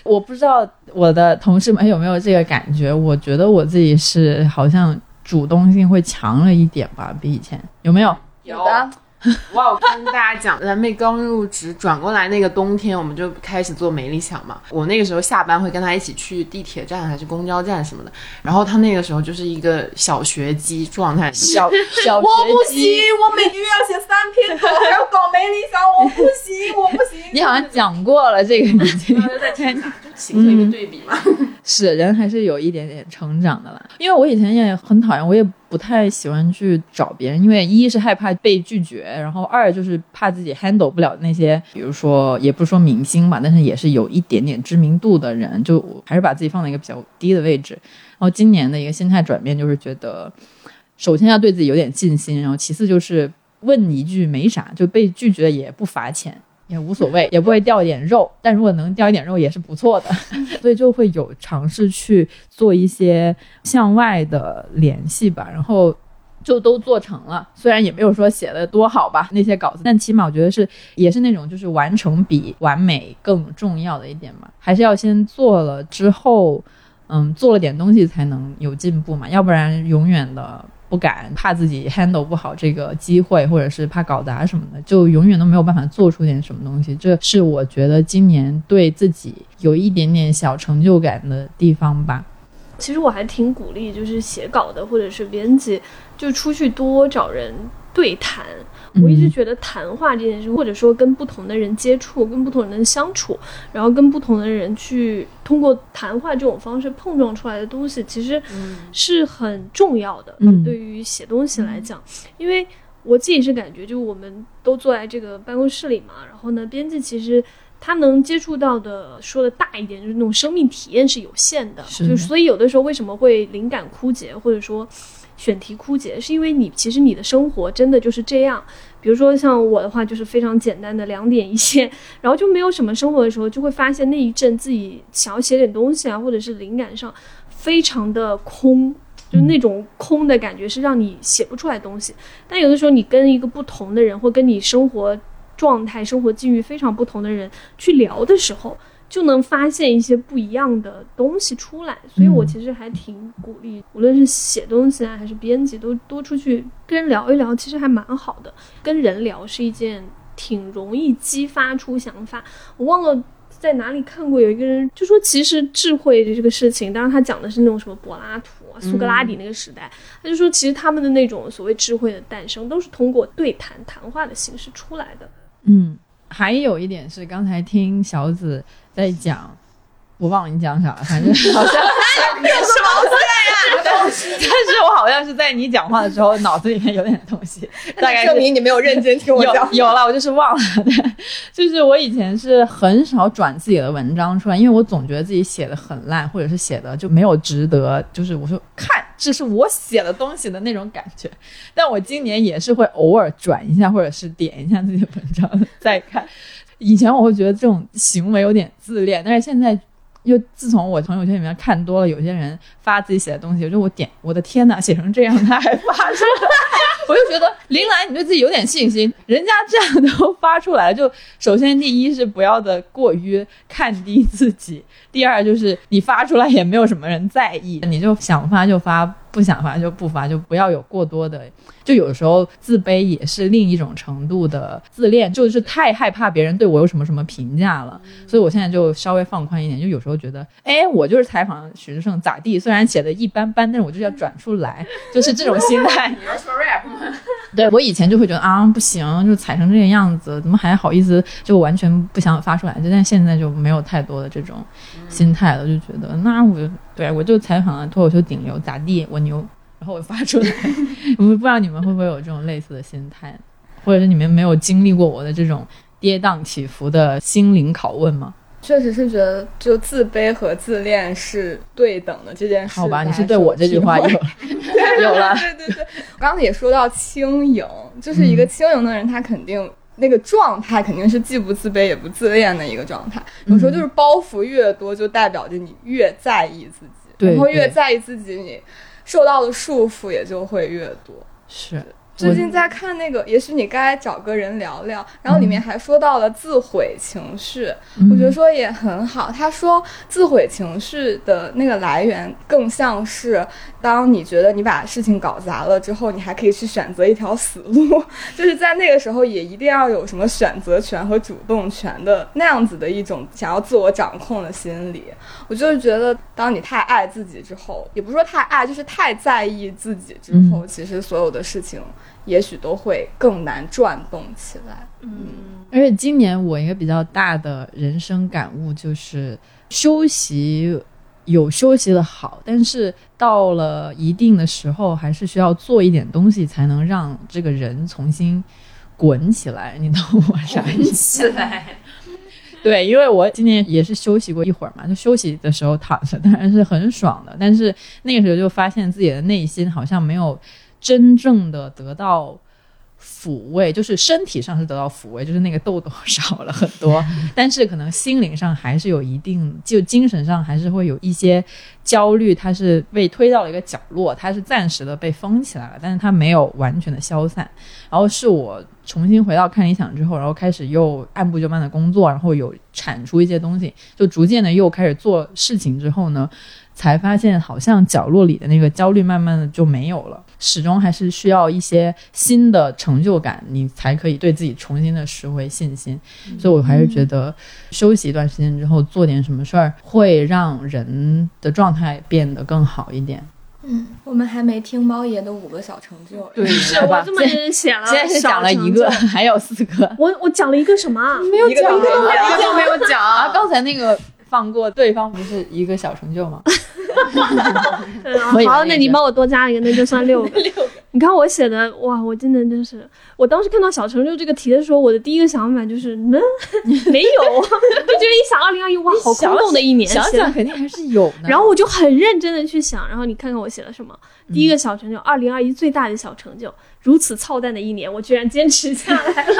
我不知道我的同事们有没有这个感觉，我觉得我自己是好像主动性会强了一点吧，比以前有没有？有的。(laughs) 哇！我跟大家讲，蓝妹刚入职转过来那个冬天，我们就开始做美理想嘛。我那个时候下班会跟她一起去地铁站还是公交站什么的，然后她那个时候就是一个小学鸡状态，小 (laughs) 小学我不行，我每个月要写三篇稿，还要搞美理想，我不行，我不行。你好像讲过了，这个已经就在天就形成一个对比嘛。(laughs) 是人还是有一点点成长的啦。因为我以前也很讨厌，我也不太喜欢去找别人，因为一是害怕被拒绝，然后二就是怕自己 handle 不了那些，比如说也不是说明星吧，但是也是有一点点知名度的人，就还是把自己放在一个比较低的位置。然后今年的一个心态转变就是觉得，首先要对自己有点信心，然后其次就是问一句没啥，就被拒绝也不罚钱。也无所谓，也不会掉一点肉，但如果能掉一点肉也是不错的，(laughs) 所以就会有尝试去做一些向外的联系吧，然后就都做成了。虽然也没有说写的多好吧，那些稿子，但起码我觉得是也是那种就是完成比完美更重要的一点嘛，还是要先做了之后，嗯，做了点东西才能有进步嘛，要不然永远的。不敢，怕自己 handle 不好这个机会，或者是怕搞砸什么的，就永远都没有办法做出点什么东西。这是我觉得今年对自己有一点点小成就感的地方吧。其实我还挺鼓励，就是写稿的或者是编辑，就出去多找人对谈。我一直觉得谈话这件事，或者说跟不同的人接触，跟不同人的相处，然后跟不同的人去通过谈话这种方式碰撞出来的东西，其实是很重要的。嗯。对于写东西来讲，因为我自己是感觉，就我们都坐在这个办公室里嘛，然后呢，编辑其实。他能接触到的，说的大一点，就是那种生命体验是有限的，是的。就所以有的时候为什么会灵感枯竭，或者说选题枯竭，是因为你其实你的生活真的就是这样。比如说像我的话，就是非常简单的两点一线，然后就没有什么生活的时候，就会发现那一阵自己想要写点东西啊，或者是灵感上非常的空，就那种空的感觉是让你写不出来东西。但有的时候你跟一个不同的人，或跟你生活状态、生活境遇非常不同的人去聊的时候，就能发现一些不一样的东西出来。所以我其实还挺鼓励，无论是写东西啊，还是编辑，都多出去跟人聊一聊，其实还蛮好的。跟人聊是一件挺容易激发出想法。我忘了。在哪里看过有一个人就说，其实智慧的这个事情，当然他讲的是那种什么柏拉图啊、苏格拉底那个时代，他就说其实他们的那种所谓智慧的诞生，都是通过对谈、谈话的形式出来的。嗯，还有一点是刚才听小紫在讲，我忘了你讲啥了，反正好像但是我好像是在你讲话的时候，脑子里面有点东西，大概证明你没有认真听我讲。有有了，我就是忘了。对，就是我以前是很少转自己的文章出来，因为我总觉得自己写的很烂，或者是写的就没有值得，就是我说看这是我写的东西的那种感觉。但我今年也是会偶尔转一下，或者是点一下自己的文章 (laughs) 再看。以前我会觉得这种行为有点自恋，但是现在。又自从我朋友圈里面看多了，有些人发自己写的东西，就我点，我的天呐，写成这样他还发出来，(laughs) 我就觉得林兰，你对自己有点信心，人家这样都发出来了，就首先第一是不要的过于看低自己，第二就是你发出来也没有什么人在意，你就想发就发，不想发就不发，就不要有过多的。就有时候自卑也是另一种程度的自恋，就是太害怕别人对我有什么什么评价了，所以我现在就稍微放宽一点，就有时候觉得，哎，我就是采访许志胜咋地，虽然写的一般般，但是我就是要转出来，(laughs) 就是这种心态。(laughs) 你要说 rap 吗？(laughs) 对我以前就会觉得啊，不行，就踩成这个样子，怎么还好意思就完全不想发出来？就但现在就没有太多的这种心态了，就觉得那我对我就采访了脱口秀顶流咋地，我牛。然后我发出来，(laughs) 我不知道你们会不会有这种类似的心态，或者是你们没有经历过我的这种跌宕起伏的心灵拷问吗？确实是觉得，就自卑和自恋是对等的这件事。好吧，你是对我这句话有 (laughs) 有了。对 (laughs) 对对，我刚才也说到轻盈，就是一个轻盈的人，他肯定那个状态肯定是既不自卑也不自恋的一个状态。有时候就是包袱越多，就代表着你越在意自己，然后越在意自己，你。受到的束缚也就会越多。是，最近在看那个，也许你该找个人聊聊。然后里面还说到了自毁情绪，我觉得说也很好。他说，自毁情绪的那个来源更像是，当你觉得你把事情搞砸了之后，你还可以去选择一条死路，(laughs) 就是在那个时候也一定要有什么选择权和主动权的那样子的一种想要自我掌控的心理。我就是觉得，当你太爱自己之后，也不是说太爱，就是太在意自己之后，其实所有的事情也许都会更难转动起来。嗯，而且今年我一个比较大的人生感悟就是，休息有休息的好，但是到了一定的时候，还是需要做一点东西，才能让这个人重新滚起来。你懂我啥意思？(laughs) 对，因为我今年也是休息过一会儿嘛，就休息的时候躺着，当然是很爽的。但是那个时候就发现自己的内心好像没有真正的得到抚慰，就是身体上是得到抚慰，就是那个痘痘 (laughs) 少了很多，(laughs) 但是可能心灵上还是有一定，就精神上还是会有一些焦虑，它是被推到了一个角落，它是暂时的被封起来了，但是它没有完全的消散。然后是我。重新回到看理想之后，然后开始又按部就班的工作，然后有产出一些东西，就逐渐的又开始做事情之后呢，才发现好像角落里的那个焦虑慢慢的就没有了。始终还是需要一些新的成就感，你才可以对自己重新的拾回信心。所以我还是觉得休息一段时间之后做点什么事儿，会让人的状态变得更好一点。嗯，我们还没听猫爷的五个小成就。对，(laughs) 是我这么认真写了，现在是讲了一个，(laughs) 还有四个。我我讲了一个什么？没有讲，一个都没有讲啊！刚才那个放过对方不是一个小成就吗？(laughs) 好，那你帮我多加一个，那就算六个。(laughs) 六个。你看我写的，哇，我真的真是，我当时看到小成就这个题的时候，我的第一个想法就是，嗯，(laughs) 没有，就觉得一想二零二一，哇，好空洞的一年，想写的想肯定还是有的。然后我就很认真的去想，然后你看看我写了什么。第一个小成就，二零二一最大的小成就，如此操蛋的一年，我居然坚持下来了。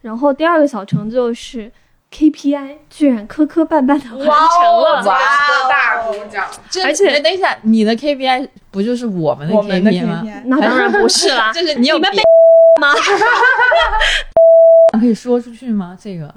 然后第二个小成就是 KPI 居然磕磕绊绊的完成了。哇，大鼓掌！而且哎等一下，你的 KPI 不就是我们的 KPI 吗？那当然不是啦，(laughs) 就是你有你们别被 (laughs) 吗？(laughs) 可以说出去吗？这个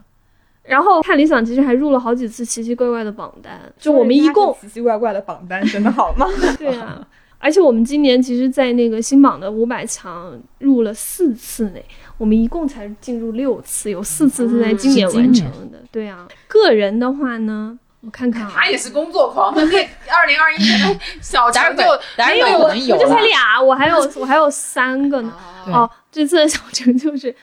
然后看理想其实还入了好几次奇奇怪怪的榜单，就我们一共奇奇怪怪的榜单，真的好吗？对啊，而且我们今年其实，在那个新榜的五百强入了四次呢，我们一共才进入六次，有四次是在今年完成的。对啊，个人的话呢，我看看啊他，也是工作狂，那二零二一年的小成就当然没有 (laughs) 有我就才俩，我还有我还有三个呢。哦，这次的小陈就是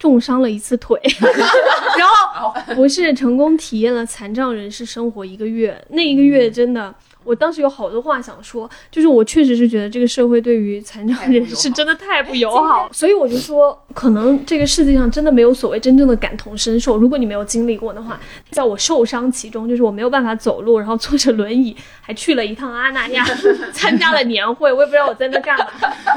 重伤了一次腿，(laughs) 然后不是成功体验了残障人士生活一个月，那一个月真的。我当时有好多话想说，就是我确实是觉得这个社会对于残障人士真的太不友好，所以我就说，可能这个世界上真的没有所谓真正的感同身受。如果你没有经历过的话，在我受伤其中，就是我没有办法走路，然后坐着轮椅，还去了一趟阿那亚，(laughs) 参加了年会，我也不知道我在那干嘛，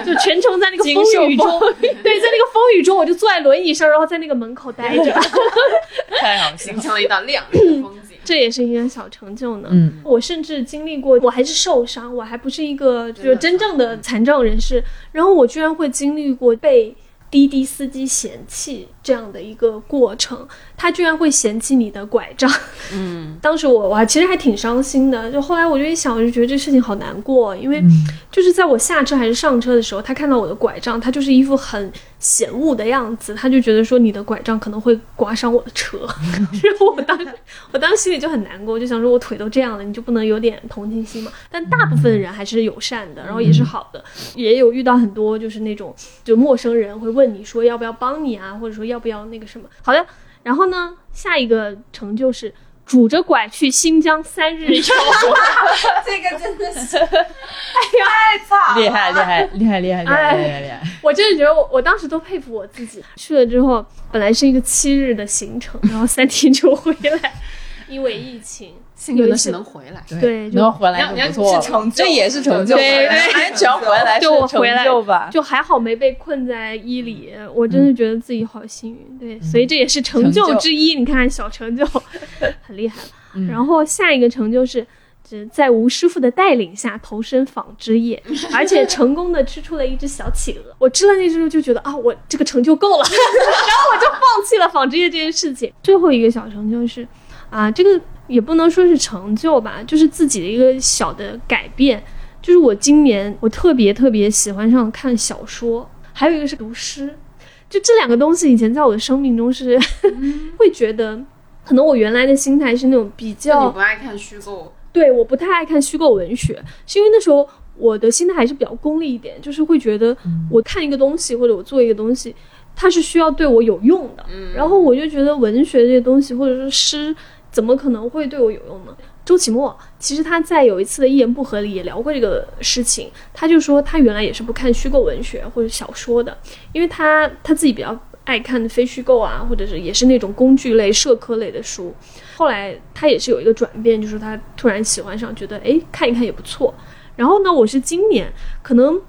就全程在那个风雨中，对，在那个风雨中，我就坐在轮椅上，然后在那个门口待着，(laughs) 太好笑形成了一道亮丽的风景。这也是一个小成就呢。嗯，我甚至经历过，我还是受伤，我还不是一个就是真正的残障人士，然后我居然会经历过被滴滴司机嫌弃这样的一个过程，他居然会嫌弃你的拐杖。嗯，(laughs) 当时我我还其实还挺伤心的，就后来我就一想，我就觉得这事情好难过，因为就是在我下车还是上车的时候，他看到我的拐杖，他就是一副很嫌恶的样子，他就觉得说你的拐杖可能会刮伤我的车，(laughs) 然后我当时 (laughs) 我当时心里就很难过，我就想说我腿都这样了，你就不能有点同情心吗？但大部分人还是友善的，然后也是好的，也有遇到很多就是那种就陌生人会问你说要不要帮你啊，或者说要不要那个什么。好的，然后呢，下一个成就是。拄着拐去新疆三日游，(laughs) 这个真的是，哎呀，太惨了，厉害厉害厉害厉害厉害厉害厉害！我真的觉得我我当时都佩服我自己。去了之后，本来是一个七日的行程，然后三天就回来，因为疫情。幸运的是能回来。对能回来就不错了，是成就这也是成就，对对安全回来是就我回来成就吧。就还好没被困在伊犁，我真的觉得自己好幸运。对，所以这也是成就之一。你看，小成就 (laughs) 很厉害了。然后下一个成就是。是在吴师傅的带领下投身纺织业，(laughs) 而且成功的吃出了一只小企鹅。我吃了那只就觉得啊，我这个成就够了，(laughs) 然后我就放弃了纺织业这件事情。最后一个小成就是，啊，这个也不能说是成就吧，就是自己的一个小的改变。就是我今年我特别特别喜欢上看小说，还有一个是读诗，就这两个东西以前在我的生命中是 (laughs) 会觉得，可能我原来的心态是那种比较你不爱看虚构，对，我不太爱看虚构文学，是因为那时候我的心态还是比较功利一点，就是会觉得我看一个东西或者我做一个东西，它是需要对我有用的。嗯。然后我就觉得文学这些东西或者说诗，怎么可能会对我有用呢？周启墨其实他在有一次的一言不合里也聊过这个事情，他就说他原来也是不看虚构文学或者小说的，因为他他自己比较爱看非虚构啊，或者是也是那种工具类、社科类的书。后来他也是有一个转变，就是他突然喜欢上，觉得诶看一看也不错。然后呢，我是今年可能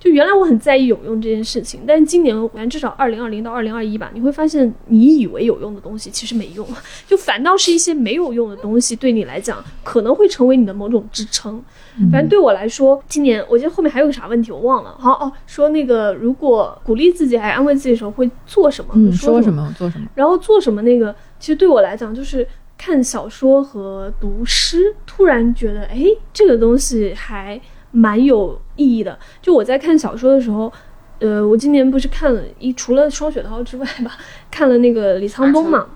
就原来我很在意有用这件事情，但是今年反正至少二零二零到二零二一吧，你会发现你以为有用的东西其实没用，(laughs) 就反倒是一些没有用的东西对你来讲可能会成为你的某种支撑。反正对我来说，今年我记得后面还有个啥问题我忘了，好哦，说那个如果鼓励自己还安慰自己的时候会做什么？嗯，说什么做什么，然后做什么那个，其实对我来讲就是看小说和读诗，突然觉得哎，这个东西还蛮有意义的。就我在看小说的时候，呃，我今年不是看了一除了双雪涛之外吧，看了那个李沧东嘛，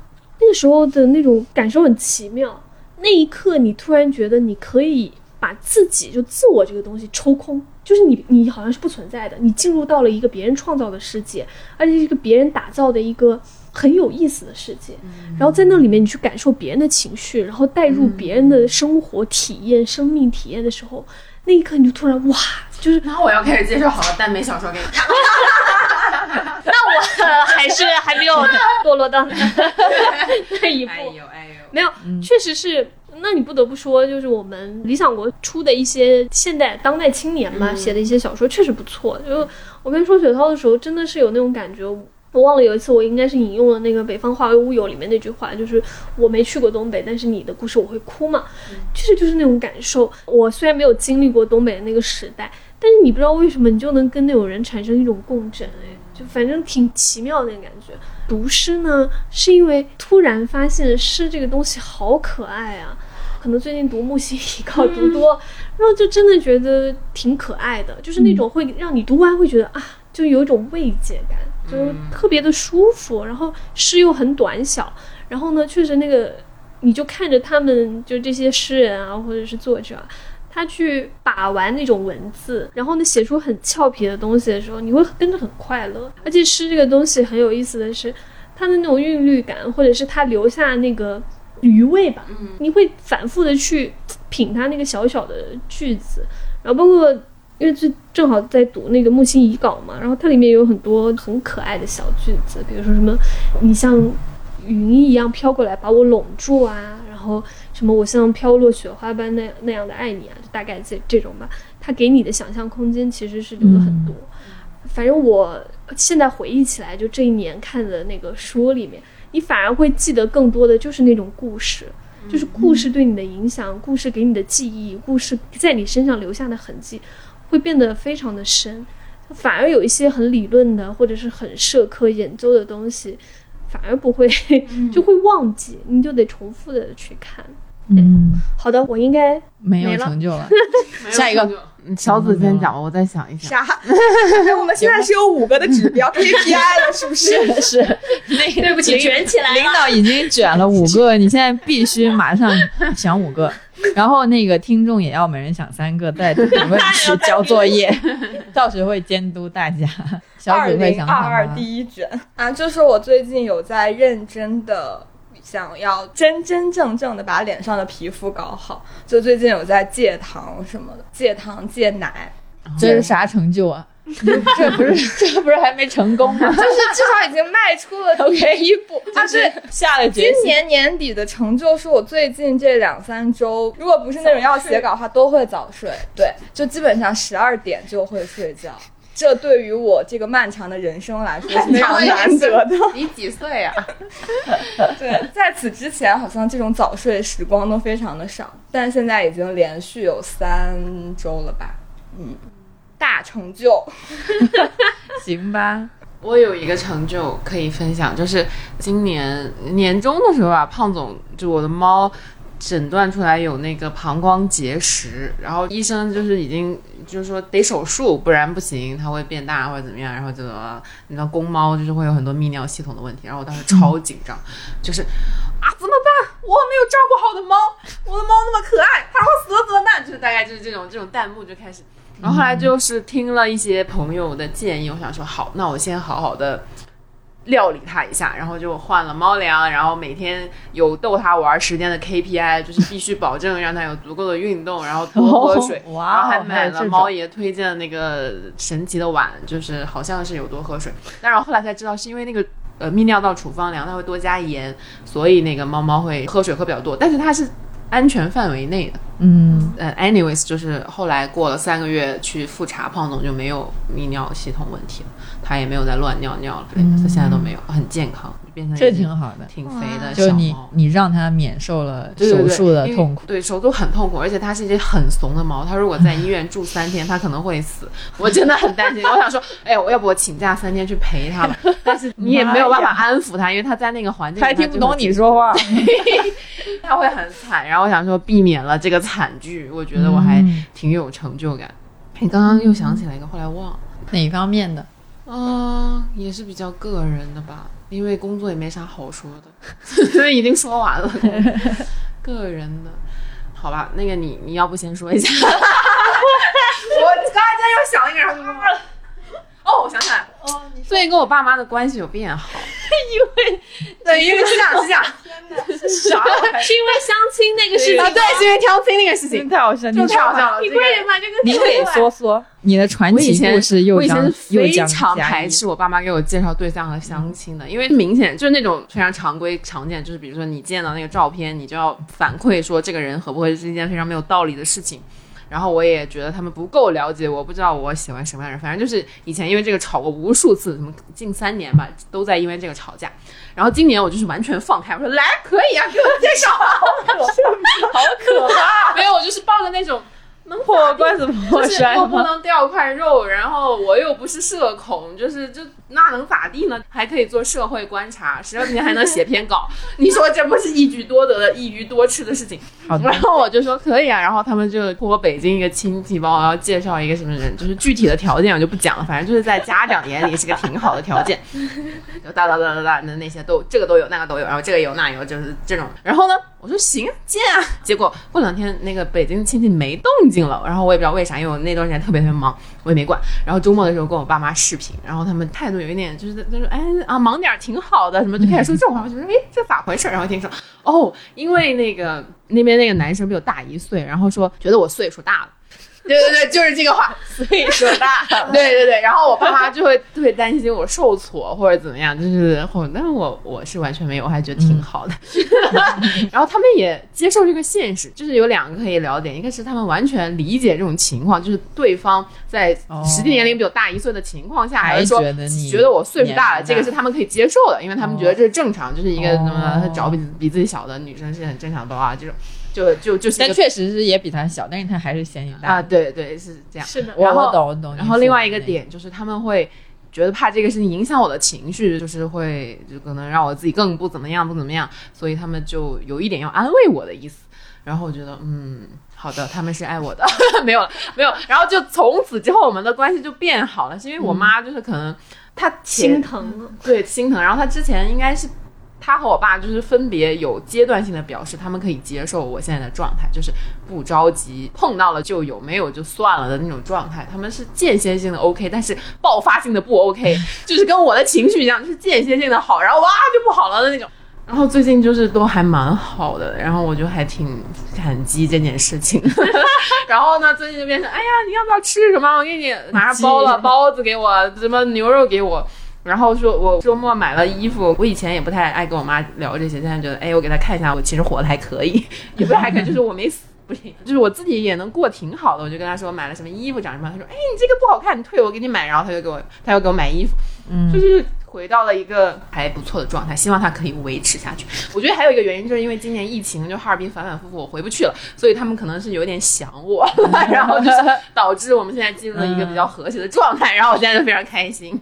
那个时候的那种感受很奇妙。那一刻，你突然觉得你可以把自己就自我这个东西抽空，就是你你好像是不存在的，你进入到了一个别人创造的世界，而且是一个别人打造的一个很有意思的世界。然后在那里面，你去感受别人的情绪，然后带入别人的生活体验、生命体验的时候，那一刻你就突然哇，就是那我要开始介绍好的耽美小说给你看。(laughs) 那我呃还是还没有堕落到那一步。哎呦哎呦，没有，确实是。那你不得不说，就是我们理想国出的一些现代当代青年嘛，写的一些小说确实不错。就我跟说雪涛的时候，真的是有那种感觉。我忘了有一次，我应该是引用了那个《北方化为乌有》里面那句话，就是我没去过东北，但是你的故事我会哭嘛。其实就是那种感受。我虽然没有经历过东北的那个时代，但是你不知道为什么，你就能跟那种人产生一种共振，哎，就反正挺奇妙的那个感觉。读诗呢，是因为突然发现诗这个东西好可爱啊。可能最近读木心一稿读多，(laughs) 然后就真的觉得挺可爱的，就是那种会让你读完会觉得啊，就有一种慰藉感，就特别的舒服。然后诗又很短小，然后呢，确实那个你就看着他们，就这些诗人啊，或者是作者，他去把玩那种文字，然后呢写出很俏皮的东西的时候，你会跟着很快乐。而且诗这个东西很有意思的是，它的那种韵律感，或者是它留下那个。余味吧，你会反复的去品它那个小小的句子，然后包括因为这正好在读那个木心遗稿嘛，然后它里面有很多很可爱的小句子，比如说什么你像云一样飘过来把我拢住啊，然后什么我像飘落雪花般那那样的爱你啊，就大概这这种吧。它给你的想象空间其实是留了很多。反正我现在回忆起来，就这一年看的那个书里面。你反而会记得更多的就是那种故事，就是故事对你的影响，故事给你的记忆，故事在你身上留下的痕迹，会变得非常的深。反而有一些很理论的或者是很社科研究的东西，反而不会 (laughs) 就会忘记，你就得重复的去看。嗯，好的，我应该没有成就了。(laughs) 下一个，小紫先讲吧，我再想一想。啥？(laughs) 我们现在是有五个的指标 KPI 了，是不是？是。对不起，卷起来领导已经卷了五个，你现在必须马上想五个，然后那个听众也要每人想三个，在评论 (laughs) 区、交作业，(laughs) 到时会监督大家。(laughs) 小紫会想好二二第一卷啊，就是我最近有在认真的。想要真真正正的把脸上的皮肤搞好，就最近有在戒糖什么的，戒糖戒奶，这是啥成就啊？(laughs) 这不是这不是还没成功吗？(laughs) 就是至少已经迈出了 (laughs) 第一步。他是下了决心。今年年底的成就是我最近这两三周，如果不是那种要写稿的话，都会早睡。对，就基本上十二点就会睡觉。这对于我这个漫长的人生来说是非常难得的。你几岁啊？对，在此之前好像这种早睡时光都非常的少，但现在已经连续有三周了吧？嗯，大成就。(laughs) 行吧，我有一个成就可以分享，就是今年年终的时候啊，胖总就我的猫。诊断出来有那个膀胱结石，然后医生就是已经就是说得手术，不然不行，它会变大或者怎么样。然后就你知道公猫就是会有很多泌尿系统的问题，然后我当时超紧张，就是啊怎么办？我没有照顾好的猫，我的猫那么可爱，(laughs) 它会死了怎么办？就是大概就是这种这种弹幕就开始，然后后来就是听了一些朋友的建议，我想说好，那我先好好的。料理它一下，然后就换了猫粮，然后每天有逗它玩时间的 KPI，就是必须保证让它有足够的运动，然后多喝水，(laughs) 然后还买了猫爷推荐的那个神奇的碗，就是好像是有多喝水。但是后来才知道是因为那个呃泌尿道处方粮它会多加盐，所以那个猫猫会喝水喝比较多，但是它是安全范围内的。嗯，呃，anyways，就是后来过了三个月去复查，胖总就没有泌尿系统问题了。他也没有再乱尿尿了，他现在都没有，很健康，变成这挺好的，挺肥的。就是你，你让他免受了手术的痛苦，对手术很痛苦，而且它是一只很怂的猫，它如果在医院住三天，它可能会死。(laughs) 我真的很担心，我想说，哎，我要不我请假三天去陪它吧？(laughs) 但是你也没有办法安抚它，因为它在那个环境，它听不懂你说话，(laughs) 它会很惨。然后我想说，避免了这个惨剧，我觉得我还挺有成就感。你刚刚又想起来一个，后来忘了哪方面的。啊，也是比较个人的吧，因为工作也没啥好说的，(laughs) 已经说完了。(laughs) 个人的，好吧，那个你你要不先说一下？(laughs) 我刚才在又想一个什么？哦，我想起来，哦，最近跟我爸妈的关系有变好，(laughs) 因为对，因为是这样，是这样。是因为相亲那个事情。啊，对，(laughs) 是因为相亲那个事情，太好笑，你就太好笑了。你这个快点把这个你得说说你的传奇故事又我以前非常排斥我爸妈给我介绍对象和相亲的，因为明显就是那种非常常规常见，就是比如说你见到那个照片，你就要反馈说这个人合不合适，是一件非常没有道理的事情。然后我也觉得他们不够了解我，不知道我喜欢什么样的人。反正就是以前因为这个吵过无数次，什么近三年吧，都在因为这个吵架。然后今年我就是完全放开，我说来可以啊，给我介绍。好可怕！(laughs) 没有，我就是抱着那种破罐子破就是摔又不能掉块肉，然后我又不是社恐，就是就那能咋地呢？还可以做社会观察，十二天还能写篇稿，(laughs) 你说这不是一举多得的一鱼多吃的事情？好的然后我就说可以啊，然后他们就托北京一个亲戚帮我要介绍一个什么人，就是具体的条件我就不讲了，反正就是在家长眼里是个挺好的条件，(laughs) 就哒哒哒哒哒的那些都这个都有那个都有，然后这个有那有，就是这种。然后呢，我说行见啊，结果过两天那个北京亲戚没动静了，然后我也不知道为啥，因为我那段时间特别特别忙，我也没管。然后周末的时候跟我爸妈视频，然后他们态度有一点就是他说哎啊忙点儿挺好的，什么就开始说这种话，我就说哎这咋回事？然后听说哦，因为那个那边那个男生比我大一岁，然后说觉得我岁数大了。(laughs) 对对对，就是这个话，(laughs) 所以说大。(laughs) 对对对，然后我爸妈就会特别担心我受挫或者怎么样，就是后，但我我是完全没有，我还觉得挺好的。然后他们也接受这个现实，就是有两个可以聊点，一个是他们完全理解这种情况，就是对方在实际年龄比我大一岁的情况下，还是说还觉得你觉得我岁数大了，这个是他们可以接受的，因为他们觉得这是正常，就是一个什么哦找比比自己小的女生是很正常的啊，这种就就就是但确实是也比他小，但是他还是嫌你大啊，。对对是这样。是的，我然后我懂我懂。然后另外一个点。就是他们会觉得怕这个事情影响我的情绪，就是会就可能让我自己更不怎么样不怎么样，所以他们就有一点要安慰我的意思。然后我觉得嗯。好的，他们是爱我的，(laughs) 没有了，没有。然后就从此之后，我们的关系就变好了，是因为我妈就是可能她前心疼。对心疼，然后她之前应该是他和我爸就是分别有阶段性的表示，他们可以接受我现在的状态，就是不着急，碰到了就有，没有就算了的那种状态。他们是间歇性的 OK，但是爆发性的不 OK，(laughs) 就是跟我的情绪一样，就是间歇性的好，然后哇就不好了的那种。然后最近就是都还蛮好的，然后我就还挺感激这件事情。(laughs) 然后呢，最近就变成，哎呀，你要不要吃什么？我给你拿包了 (laughs) 包子给我，什么牛肉给我。然后说，我周末买了衣服。我以前也不太爱跟我妈聊这些，现在觉得，哎，我给她看一下，我其实活得还可以，(laughs) 也不是还可以，就是我没死，不行，就是我自己也能过挺好的。我就跟她说，我买了什么衣服，长什么样。她说，哎，你这个不好看，你退我给你买。然后她就给我，她又给我买衣服，嗯就是回到了一个还不错的状态，希望她可以维持下去。我觉得还有一个原因，就是因为今年疫情，就哈尔滨反反复复，我回不去了，所以他们可能是有点想我，(laughs) 然后就是导致我们现在进入了一个比较和谐的状态，然后我现在就非常开心。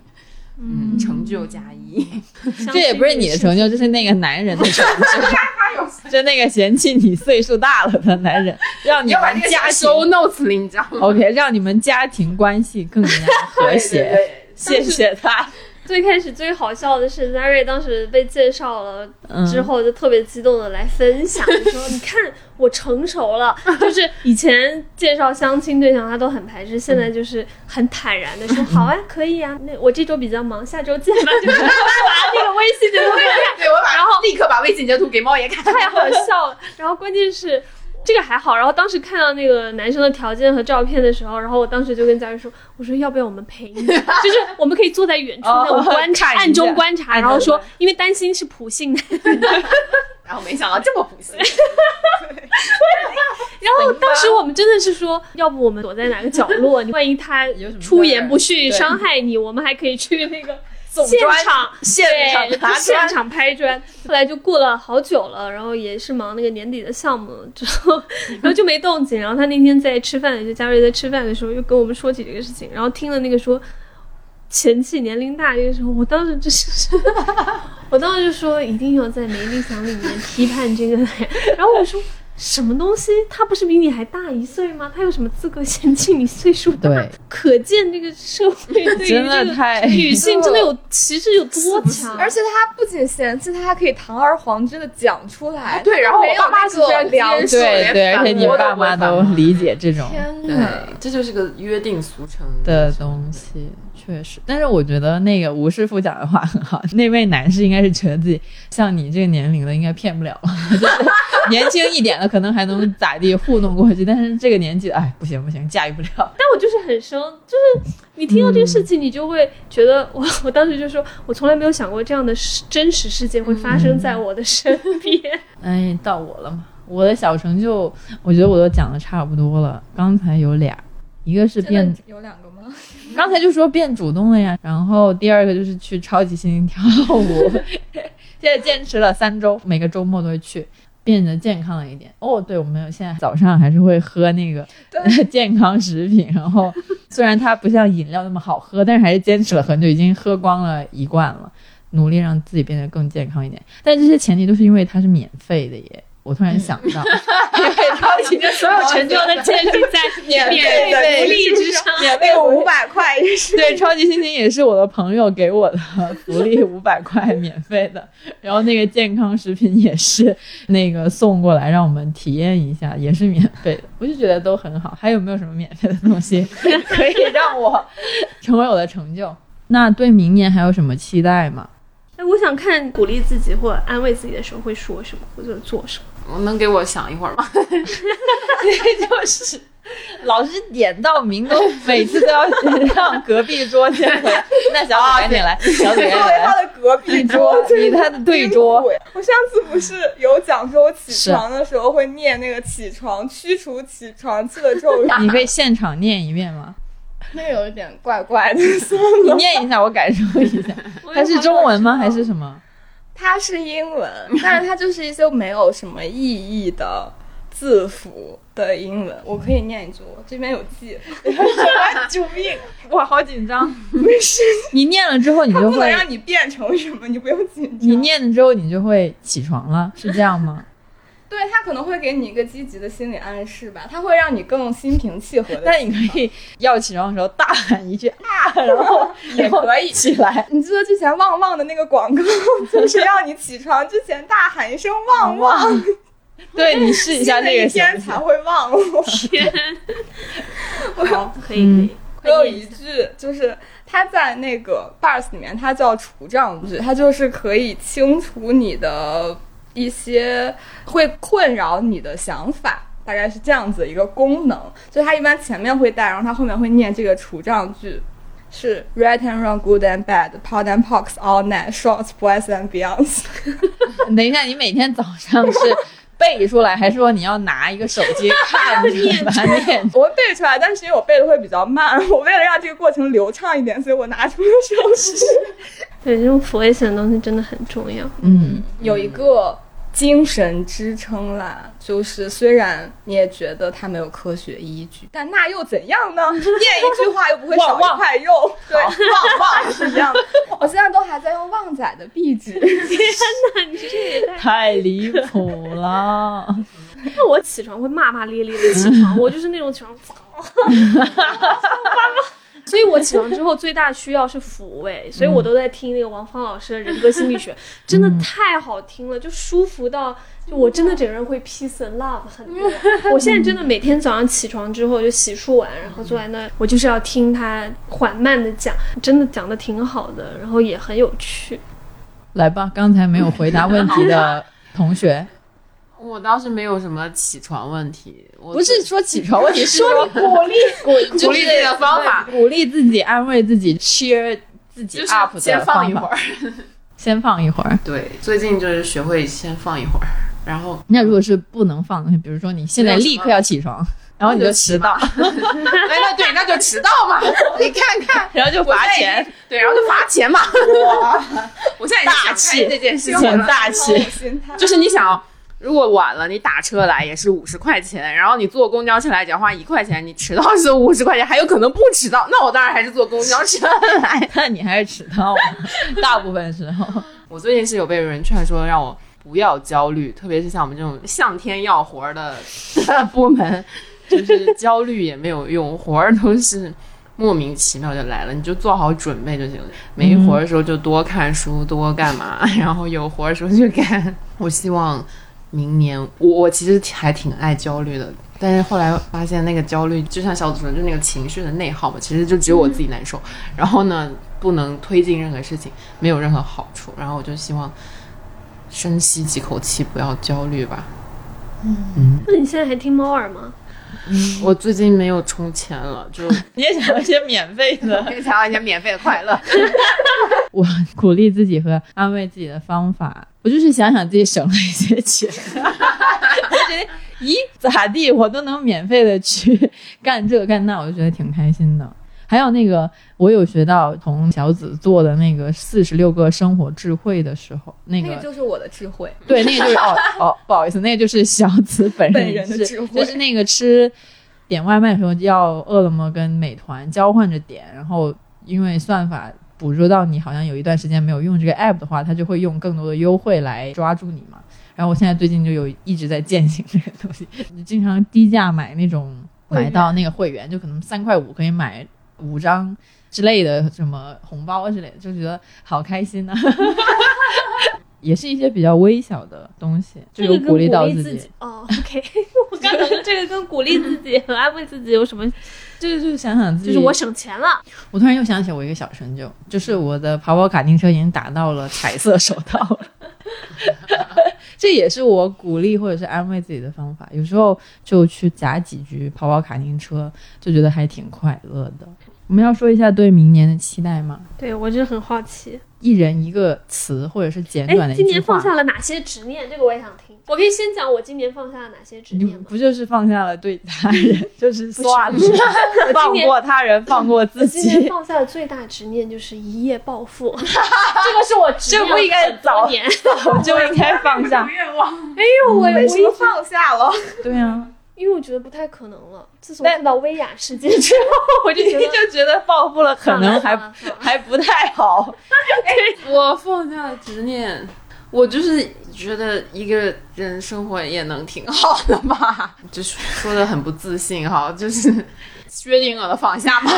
嗯，成就加一，(laughs) 这也不是你的成就，这是那个男人的成就，就那个嫌弃你岁数大了的男人，(laughs) 让你们家庭收 notes 里，你知道吗？OK，让你们家庭关系更加和谐。(laughs) 谢谢他。最开始最好笑的是 Zary 当时被介绍了嗯之后，就特别激动的来分享，就说：“ (laughs) 你看我成熟了。”就是 (laughs) 以前介绍相亲对象，他都很排斥，现在就是很坦然的说：“ (laughs) 好啊，可以啊，那我这周比较忙，下周见吧。”就是把那个微信截图给我看，对我把，然后立刻把微信截图给猫爷看。太好笑了。然后关键是。这个还好，然后当时看到那个男生的条件和照片的时候，然后我当时就跟佳玉说：“我说要不要我们陪你？(laughs) 就是我们可以坐在远处那种观察，(laughs) 暗中观察，然后说，因为担心是普信男。(laughs) 然后没想到这么不幸，然后当时我们真的是说，要不我们躲在哪个角落，你万一他出言不逊伤害你，我们还可以去那个现场现场现场拍砖。后来就过了好久了，然后也是忙那个年底的项目之后，然后就没动静。然后他那天在吃饭，就佳瑞在吃饭的时候，又跟我们说起这个事情，然后听了那个说。前妻年龄大这个时候，我当时就是，(laughs) 我当时就说一定要在没理想里面批判这个人。然后我说什么东西？他不是比你还大一岁吗？他有什么资格嫌弃你岁数大？对，可见这个社会对于真的这个太女性真的有歧视有多强，而且他不仅嫌弃，他还可以堂而皇之的讲出来。对然后我爸妈那个是非常良接受对对，而且你反驳都爸妈都不反驳理解这种天哪！，这就是个约定俗成的东西，确实。但是我觉得那个吴师傅讲的话很好，那位男士应该是觉得自己像你这个年龄的应该骗不了了，(laughs) 就是年轻一点的可能还能咋地糊弄过去，但是这个年纪，哎，不行不行，驾驭不了。但我就是很生，就是你听到这个事情，你就会觉得我我当时就说，我从来没有想过这样的事真实事件会发生在我的身边。(laughs) 哎，到我了嘛，我的小成就，我觉得我都讲的差不多了。刚才有俩，一个是变有两个吗？刚才就说变主动了呀，然后第二个就是去超级星星跳舞，(laughs) 现在坚持了三周，每个周末都会去，变得健康了一点。哦，对，我们现在早上还是会喝那个 (laughs) 健康食品，然后虽然它不像饮料那么好喝，但是还是坚持了很久，已经喝光了一罐了，努力让自己变得更健康一点。但这些前提都是因为它是免费的耶。我突然想到，因为超级所有成就都建立在免 (laughs) 费福利之上。免费五百块也是。对，超级星星也是我的朋友给我的福利，五百块免费的。然后那个健康食品也是那个送过来让我们体验一下，也是免费的。我就觉得都很好。还有没有什么免费的东西 (laughs) 可以让我成为我的成就？那对明年还有什么期待吗？哎，我想看鼓励自己或者安慰自己的时候会说什么或者做什么。我能给我想一会儿吗？(laughs) 就是老师点到名都每次都要让隔壁桌先来。(laughs) 那小紫赶紧来，小紫赶紧作为他来。的隔壁桌，你他的对桌。我上次不是有讲说我起床的时候会念那个起床驱除起床气的咒语，(laughs) 你可以现场念一遍吗？那有一点怪怪的。你念一下，我感受一下。它是中文吗？还是什么？它是英文，(laughs) 但是它就是一些没有什么意义的字符的英文。我可以念一句，我这边有记。(laughs) 救命！我，好紧张。没事，你念了之后，你就会，不能让你变成什么，你不用紧张。你念了之后，你就会起床了，是这样吗？对，他可能会给你一个积极的心理暗示吧，他会让你更心平气和的。但你可以 (laughs) 要起床的时候大喊一句啊，然后 (laughs) 也可以起来。你记得之前旺旺的那个广告，(laughs) 就是让你起床之前大喊一声旺旺，对你试一下新的一这个行天才？会忘我。好，可以可以。我有一句就是他在那个 bars 里面，它叫除障句，它就是可以清除你的一些会困扰你的想法。大概是这样子一个功能，就它一般前面会带，然后它后面会念这个除障句，是 right and wrong, good and bad, pod and pox, all night, shorts, boys and beyonds。(laughs) 等一下，你每天早上是背出来，还是说你要拿一个手机看着把它念？我会背出来，但是因为我背的会比较慢，我为了让这个过程流畅一点，所以我拿出了手机。(laughs) 对，这种 voice 的东西真的很重要。嗯，有一个精神支撑啦，就是虽然你也觉得它没有科学依据，但那又怎样呢？(laughs) 念一句话又不会少一块肉，对，旺旺是一样的。(laughs) 我现在都还在用旺仔的壁纸，(laughs) 天哪你这也太……太离谱了。那我起床会骂骂咧咧的起床，我就是那种起床，所以我起床之后最大需要是抚慰，所以我都在听那个王芳老师的人格心理学，真的太好听了，就舒服到就我真的整个人会 peace and love 很多。我现在真的每天早上起床之后就洗漱完，然后坐在那，我就是要听他缓慢的讲，真的讲的挺好的，然后也很有趣。来吧，刚才没有回答问题的同学，我倒是没有什么起床问题，我不是说起床问题，是 (laughs) 说鼓励鼓鼓励自己的方法，鼓励自己、安慰自己、cheer 自己 up 的先放一会，儿。(laughs) (laughs) 先放一会儿。对，最近就是学会先放一会儿，然后那如果是不能放的，比如说你现在立刻要起床，然后你就迟到，哎，那对，那就迟到嘛。你看看，然后就罚钱，对，然后就罚钱嘛。哇，我现在大气开这件事情了，大气。就是你想，如果晚了，你打车来也是五十块钱，然后你坐公交车来只要花一块钱，你迟到是五十块钱，还有可能不迟到，那我当然还是坐公交车来。(laughs) 那你还是迟到了，大部分时候。我最近是有被人劝说让我不要焦虑，特别是像我们这种向天要活儿的的部门，(laughs) 就是焦虑也没有用，活儿都是莫名其妙就来了，你就做好准备就行了。没活儿的时候就多看书，多干嘛，(laughs) 然后有活儿的时候就干。我希望明年，我我其实还挺爱焦虑的。但是后来发现，那个焦虑就像小组说，就那个情绪的内耗嘛，其实就只有我自己难受。然后呢，不能推进任何事情，没有任何好处。然后我就希望深吸几口气，不要焦虑吧。嗯那你现在还听猫耳吗？我最近没有充钱了，就 (laughs) 你也想要一些免费的。(laughs) 也想要一些免费的快乐。(laughs) 我鼓励自己和安慰自己的方法，我就是想想自己省了一些钱，我就觉得，咦，咋地，我都能免费的去干这干那，我就觉得挺开心的。还有那个，我有学到从小紫做的那个四十六个生活智慧的时候，那个那个就是我的智慧。对，那个就是哦哦，(laughs) 不好意思，那个就是小紫 (laughs) 本人本人的智慧就是那个吃点外卖的时候要饿了么跟美团交换着点，然后因为算法捕捉到你好像有一段时间没有用这个 app 的话，它就会用更多的优惠来抓住你嘛。然后我现在最近就有一直在践行这个东西，(laughs) 你经常低价买那种买到那个会员，就可能三块五可以买五张之类的什么红包之类的，就觉得好开心呐、(laughs) 也是一些比较微小的东西，就有鼓励到自自己。哦，OK，(laughs) 我刚想说这个跟鼓励自己和 (laughs) 安慰自己有什么？就是就是想想自己，就是我省钱了，我突然又想起我一个小成就，就是我的跑跑卡丁车已经打到了彩色手套了。这也是我鼓励或者是安慰自己的方法。有时候就去夹几局跑跑卡丁车，就觉得还挺快乐的。我们要说一下对明年的期待吗？对我真的很好奇。一人一个词，或者是简短的哎，一句话。今年放下了哪些执念？这个我也想听。我可以先讲我今年放下了哪些执念吗？不就是放下了对他人，就是算了，放过他人，放过自己今年。放下的最大执念就是一夜暴富，(laughs) 这个是我执念这不应该早年。我就应该放下。愿望。哎呦，我我一放下了？(laughs) 对啊，因为我觉得不太可能了。自从看到薇娅事件之后，(laughs) 我就觉得就觉得暴富了，可能还 (laughs) 还不太好。(laughs) 我放下了执念，我就是觉得一个人生活也能挺好的吧，就是说的很不自信哈，就是薛定谔的放下嘛，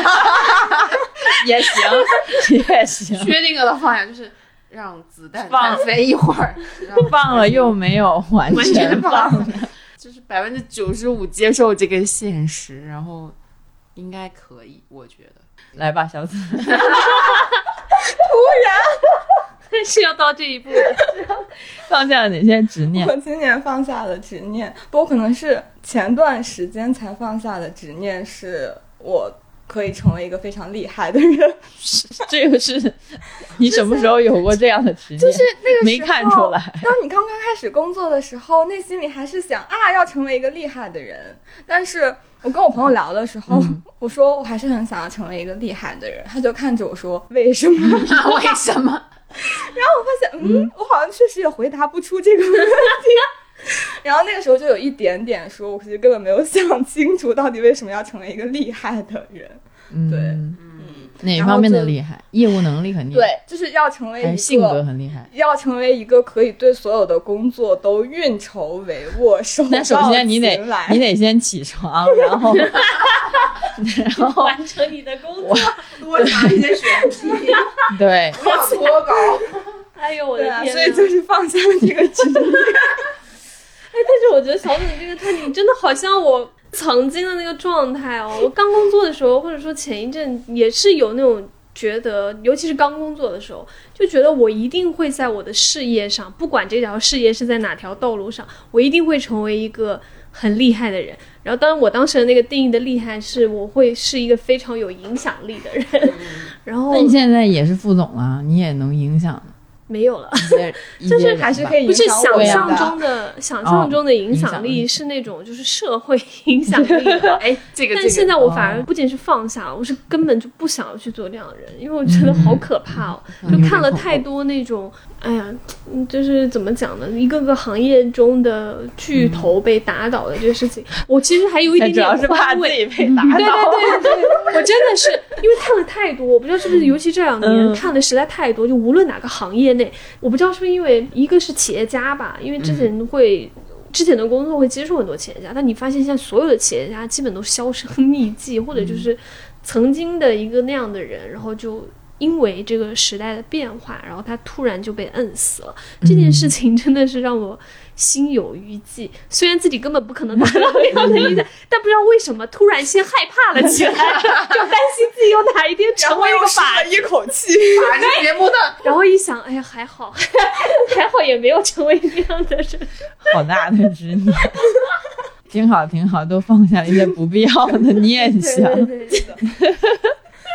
也行，也行，薛定谔的放下就是让子弹放飞一会儿，放了又没有完完全放。就是百分之九十五接受这个现实，然后应该可以，我觉得。来吧，小紫，突然是要到这一步的。(laughs) 放下了哪些执念？我今年放下的执念，不过可能是前段时间才放下的执念，是我可以成为一个非常厉害的人。(laughs) 这个是你什么时候有过这样的执念？就是那个没时候看出来。当你刚刚开始工作的时候，内心里还是想啊，要成为一个厉害的人。但是我跟我朋友聊的时候，嗯我说我还是很想要成为一个厉害的人。他就看着我说：“为什么？” (laughs) 为什么？(laughs) 然后我发现，嗯，我好像确实也回答不出这个问题。(laughs) 然后那个时候就有一点点说，我其实根本没有想清楚到底为什么要成为一个厉害的人。嗯对嗯，哪方面的厉害？业务能力很厉害，对，就是要成为一个性格个，很厉害？要成为一个可以对所有的工作都运筹帷幄、手那首先你得到擒来你得先起床，然后 (laughs) 然后完成你的工作。多查一些选题，(laughs) 对，不要脱稿。哎呦我的天！所以就是放下了这个执念。哎，但是我觉得小紫这个特点真的好像我曾经的那个状态哦。我刚工作的时候，或者说前一阵也是有那种觉得，尤其是刚工作的时候，就觉得我一定会在我的事业上，不管这条事业是在哪条道路上，我一定会成为一个很厉害的人。然后，当然我当时的那个定义的厉害是，我会是一个非常有影响力的人。(laughs) 然后那你现在也是副总啊，你也能影响没有了。(laughs) 就是还是可以不是想象中的想象中的影响力。力是那种就是社会 (laughs) 影响力的。(laughs) 哎，这个，但现在我反哦。而不仅是放下了，我是根本就不想要去做这样的人，因为我觉得好可怕哦！嗯。就看了太多那种，哎呀，嗯就是怎么讲呢？一个个行业中的巨头被打倒的这个事情，我其实还有一点主要点是怕自。己被打对倒。对对对对，(laughs) 我真的是因为看了太多，我不知道是不是，尤其这两年、嗯看的实在太多，就无论哪个行业内，我不知道是不是因为一个是企业家吧，因为之前会。之前的工作会接触很多企业家，但你发现现在所有的企业家基本都销声 (laughs) 匿迹，或者就是曾经的一个那样的人，然后就因为这个时代的变化，然后他突然就被摁死了。这件事情真的是让我心有余悸。虽然自己根本不可能达到那样的一个，(laughs) 但不知道为什么突然先害怕了起来，就担心自己有哪一天成为一个法了一口气。(laughs) 节目的然后一想，哎呀，还好，(laughs) 还好也没有成为那样的人。好大的执念。挺好，挺好，都放下了一些不必要的念想。对对对，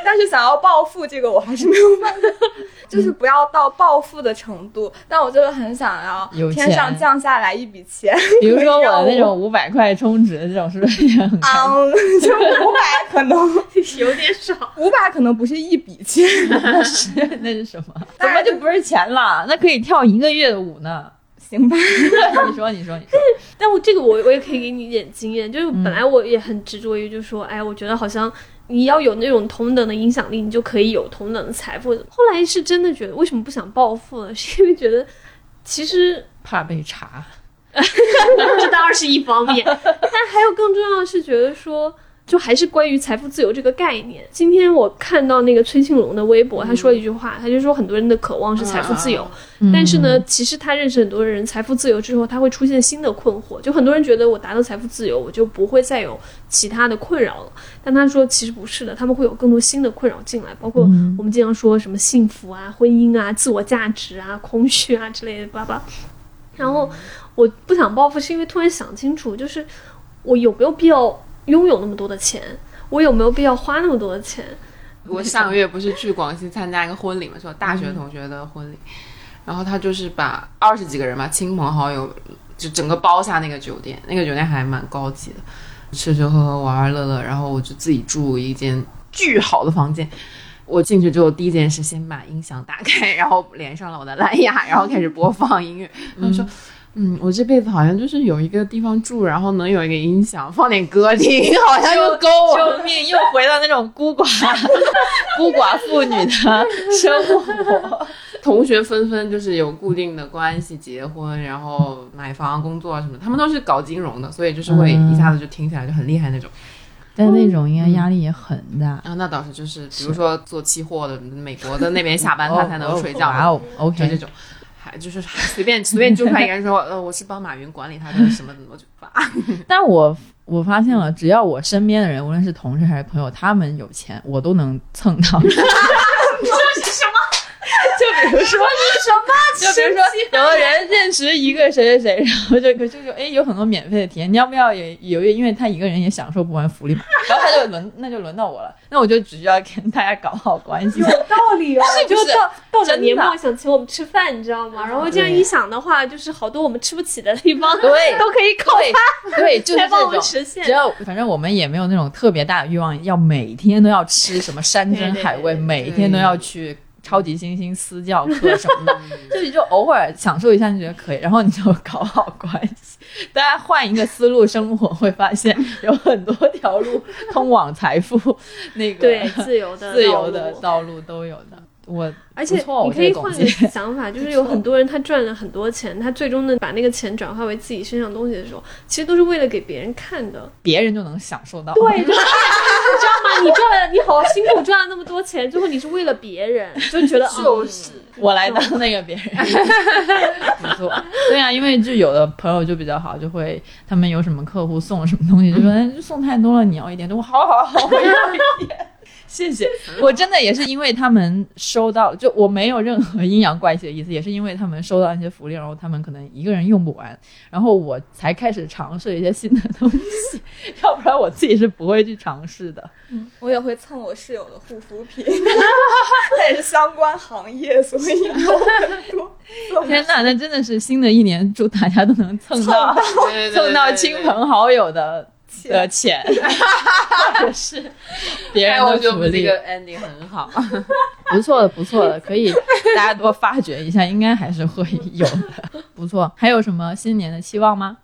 但是想要暴富，这个我还是没有办法，(laughs) 就是不要到暴富的程度。但我就是很想要天上降下来一笔钱，比如说我的那种五百块充值这种，是不是也很？嗯，(laughs) 就五百可能，(laughs) 有点少。五百可能不是一笔钱，那是那是什么？怎么就不是钱了？那可以跳一个月的舞呢？行吧？你说，你说，你说。但我这个我我也可以给你一点经验，就是本来我也很执着于，就是说，哎，我觉得好像你要有那种同等的影响力，你就可以有同等的财富。后来是真的觉得，为什么不想暴富呢？是因为觉得其实怕被查。这当然是一方面，但还有更重要的是觉得说。就还是关于财富自由这个概念。今天我看到那个崔庆龙的微博，他说了一句话，他就说很多人的渴望是财富自由，但是呢，其实他认识很多人，财富自由之后，他会出现新的困惑。就很多人觉得我达到财富自由，我就不会再有其他的困扰了。但他说其实不是的，他们会有更多新的困扰进来，包括我们经常说什么幸福啊、婚姻啊、自我价值啊、空虚啊之类的巴拉。然后我不想报复，是因为突然想清楚，就是我有没有必要拥有那么多的钱？我有没有必要花那么多的钱？我上个月不是去广西参加一个婚礼嘛，是我大学同学的婚礼，然后他就是把二十几个人嘛，亲朋好友就整个包下那个酒店，那个酒店还蛮高级的，吃吃喝喝玩玩乐乐，然后我就自己住一间巨好的房间。我进去之后，第一件事先把音响打开，然后连上了我的蓝牙，然后开始播放音乐。他们说。嗯，我这辈子好像就是有一个地方住，然后能有一个音响，放点歌听，好像就够了。救命！又回到那种孤寡 (laughs) 孤寡妇女的生活。(laughs) 同学纷纷就是有固定的关系，结婚，然后买房、工作什么，他们都是搞金融的，所以就是会一下子就听起来就很厉害那种。但那种应该压力也很大。啊，那倒是，就是比如说做期货的，美国的那边下班他才能睡觉，哇哦就，OK，这种。还就是 (laughs) 随便随便揪出来一个人说，呃，我是帮马云管理他的什么，我就发。(laughs) 但我我发现了，只要我身边的人，无论是同事还是朋友，他们有钱，我都能蹭到。(laughs) 就比如说，(laughs) 什么？就比如说，有的人认识一个谁谁谁，(laughs) 然后就可就就哎，有很多免费的体验，你要不要也有？因为他一个人也享受不完福利嘛。(laughs) 然后他就轮，那就轮到我了，那我就只需要跟大家搞好关系。有道理哦，是不就是到到年末想请我们吃饭，你知道吗？然后这样一想的话，就是好多我们吃不起的地方，对都可以靠他对，就是来帮我这种。们实现只。要反正我们也没有那种特别大的欲望，要每天都要吃什么山珍海味，每天都要去超级星星私教课什么的，(laughs) 就你就偶尔享受一下，你觉得可以，然后你就搞好关系。大家换一个思路生活，会发现有很多条路通往财富，那个对，自由的 (laughs) 自由的道路道路都有的。我而且你可以换个想法，(laughs) 就是有很多人他赚了很多钱，他最终呢把那个钱转化为自己身上东西的时候，其实都是为了给别人看的。别人就能享受到。对，就是你知道吗？你赚了，你好辛苦赚了那么多钱，最后你是为了别人，就觉得 (laughs) 就是我来当那个别人，(laughs) 没错，对啊，因为就有的朋友就比较好，就会他们有什么客户送什么东西，就说哎送太多了，你要一点，就我好好好，我要一点。谢谢，我真的也是因为他们收到，就我没有任何阴阳怪气的意思，也是因为他们收到那些福利，然后他们可能一个人用不完，然后我才开始尝试一些新的东西，(laughs) 要不然我自己是不会去尝试的。我也会蹭我室友的护肤品，他也是相关行业，所以有很多。天呐，那真的是新的一年，祝大家都能蹭到 (laughs) 蹭到亲朋好友的的钱，或者是别人的福利，觉得我们这个 ending 很好。不错的，不错的，可以 (laughs) 大家多发掘一下，应该还是会有的，不错。还有什么新年的期望吗？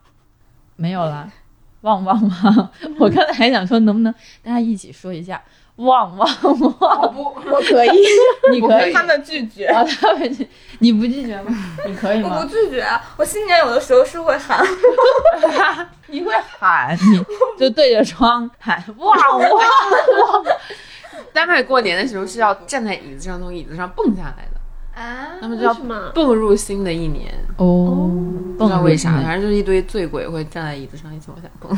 没有了，旺旺旺！(laughs) 我刚才还想说，能不能大家一起说一下旺旺旺？我我可以，(laughs) 你可以，他们拒绝。啊，他们你不拒绝吗？(laughs) 你可以吗我不？拒绝，我新年有的时候是会喊，(laughs) 你会喊，你就对着窗喊旺旺旺。丹麦过年的时候是要站在椅子上，从椅子上蹦下来的。啊他们就要？蹦入新的一年，哦，不知道为啥，反正就是一堆醉鬼会站在椅子上一起往下蹦。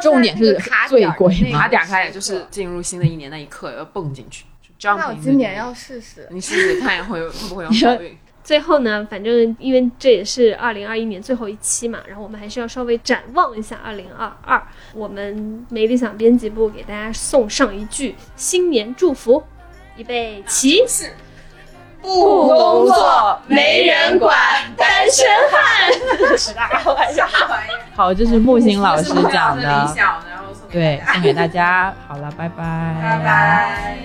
重点是醉鬼吗卡点儿开点就是进入新的一年那一刻要蹦进去，那我今年要试试。你试试看会有会不会有好运。最后呢，反正因为这也是二零二一年最后一期嘛，然后我们还是要稍微展望一下二零二二。我们没理想编辑部给大家送上一句新年祝福，预备起。不工作没人管，单身汉。啥玩意儿？好，这是木星老师讲的，(laughs) 然后送给对，送给大家。好了，拜拜，拜拜。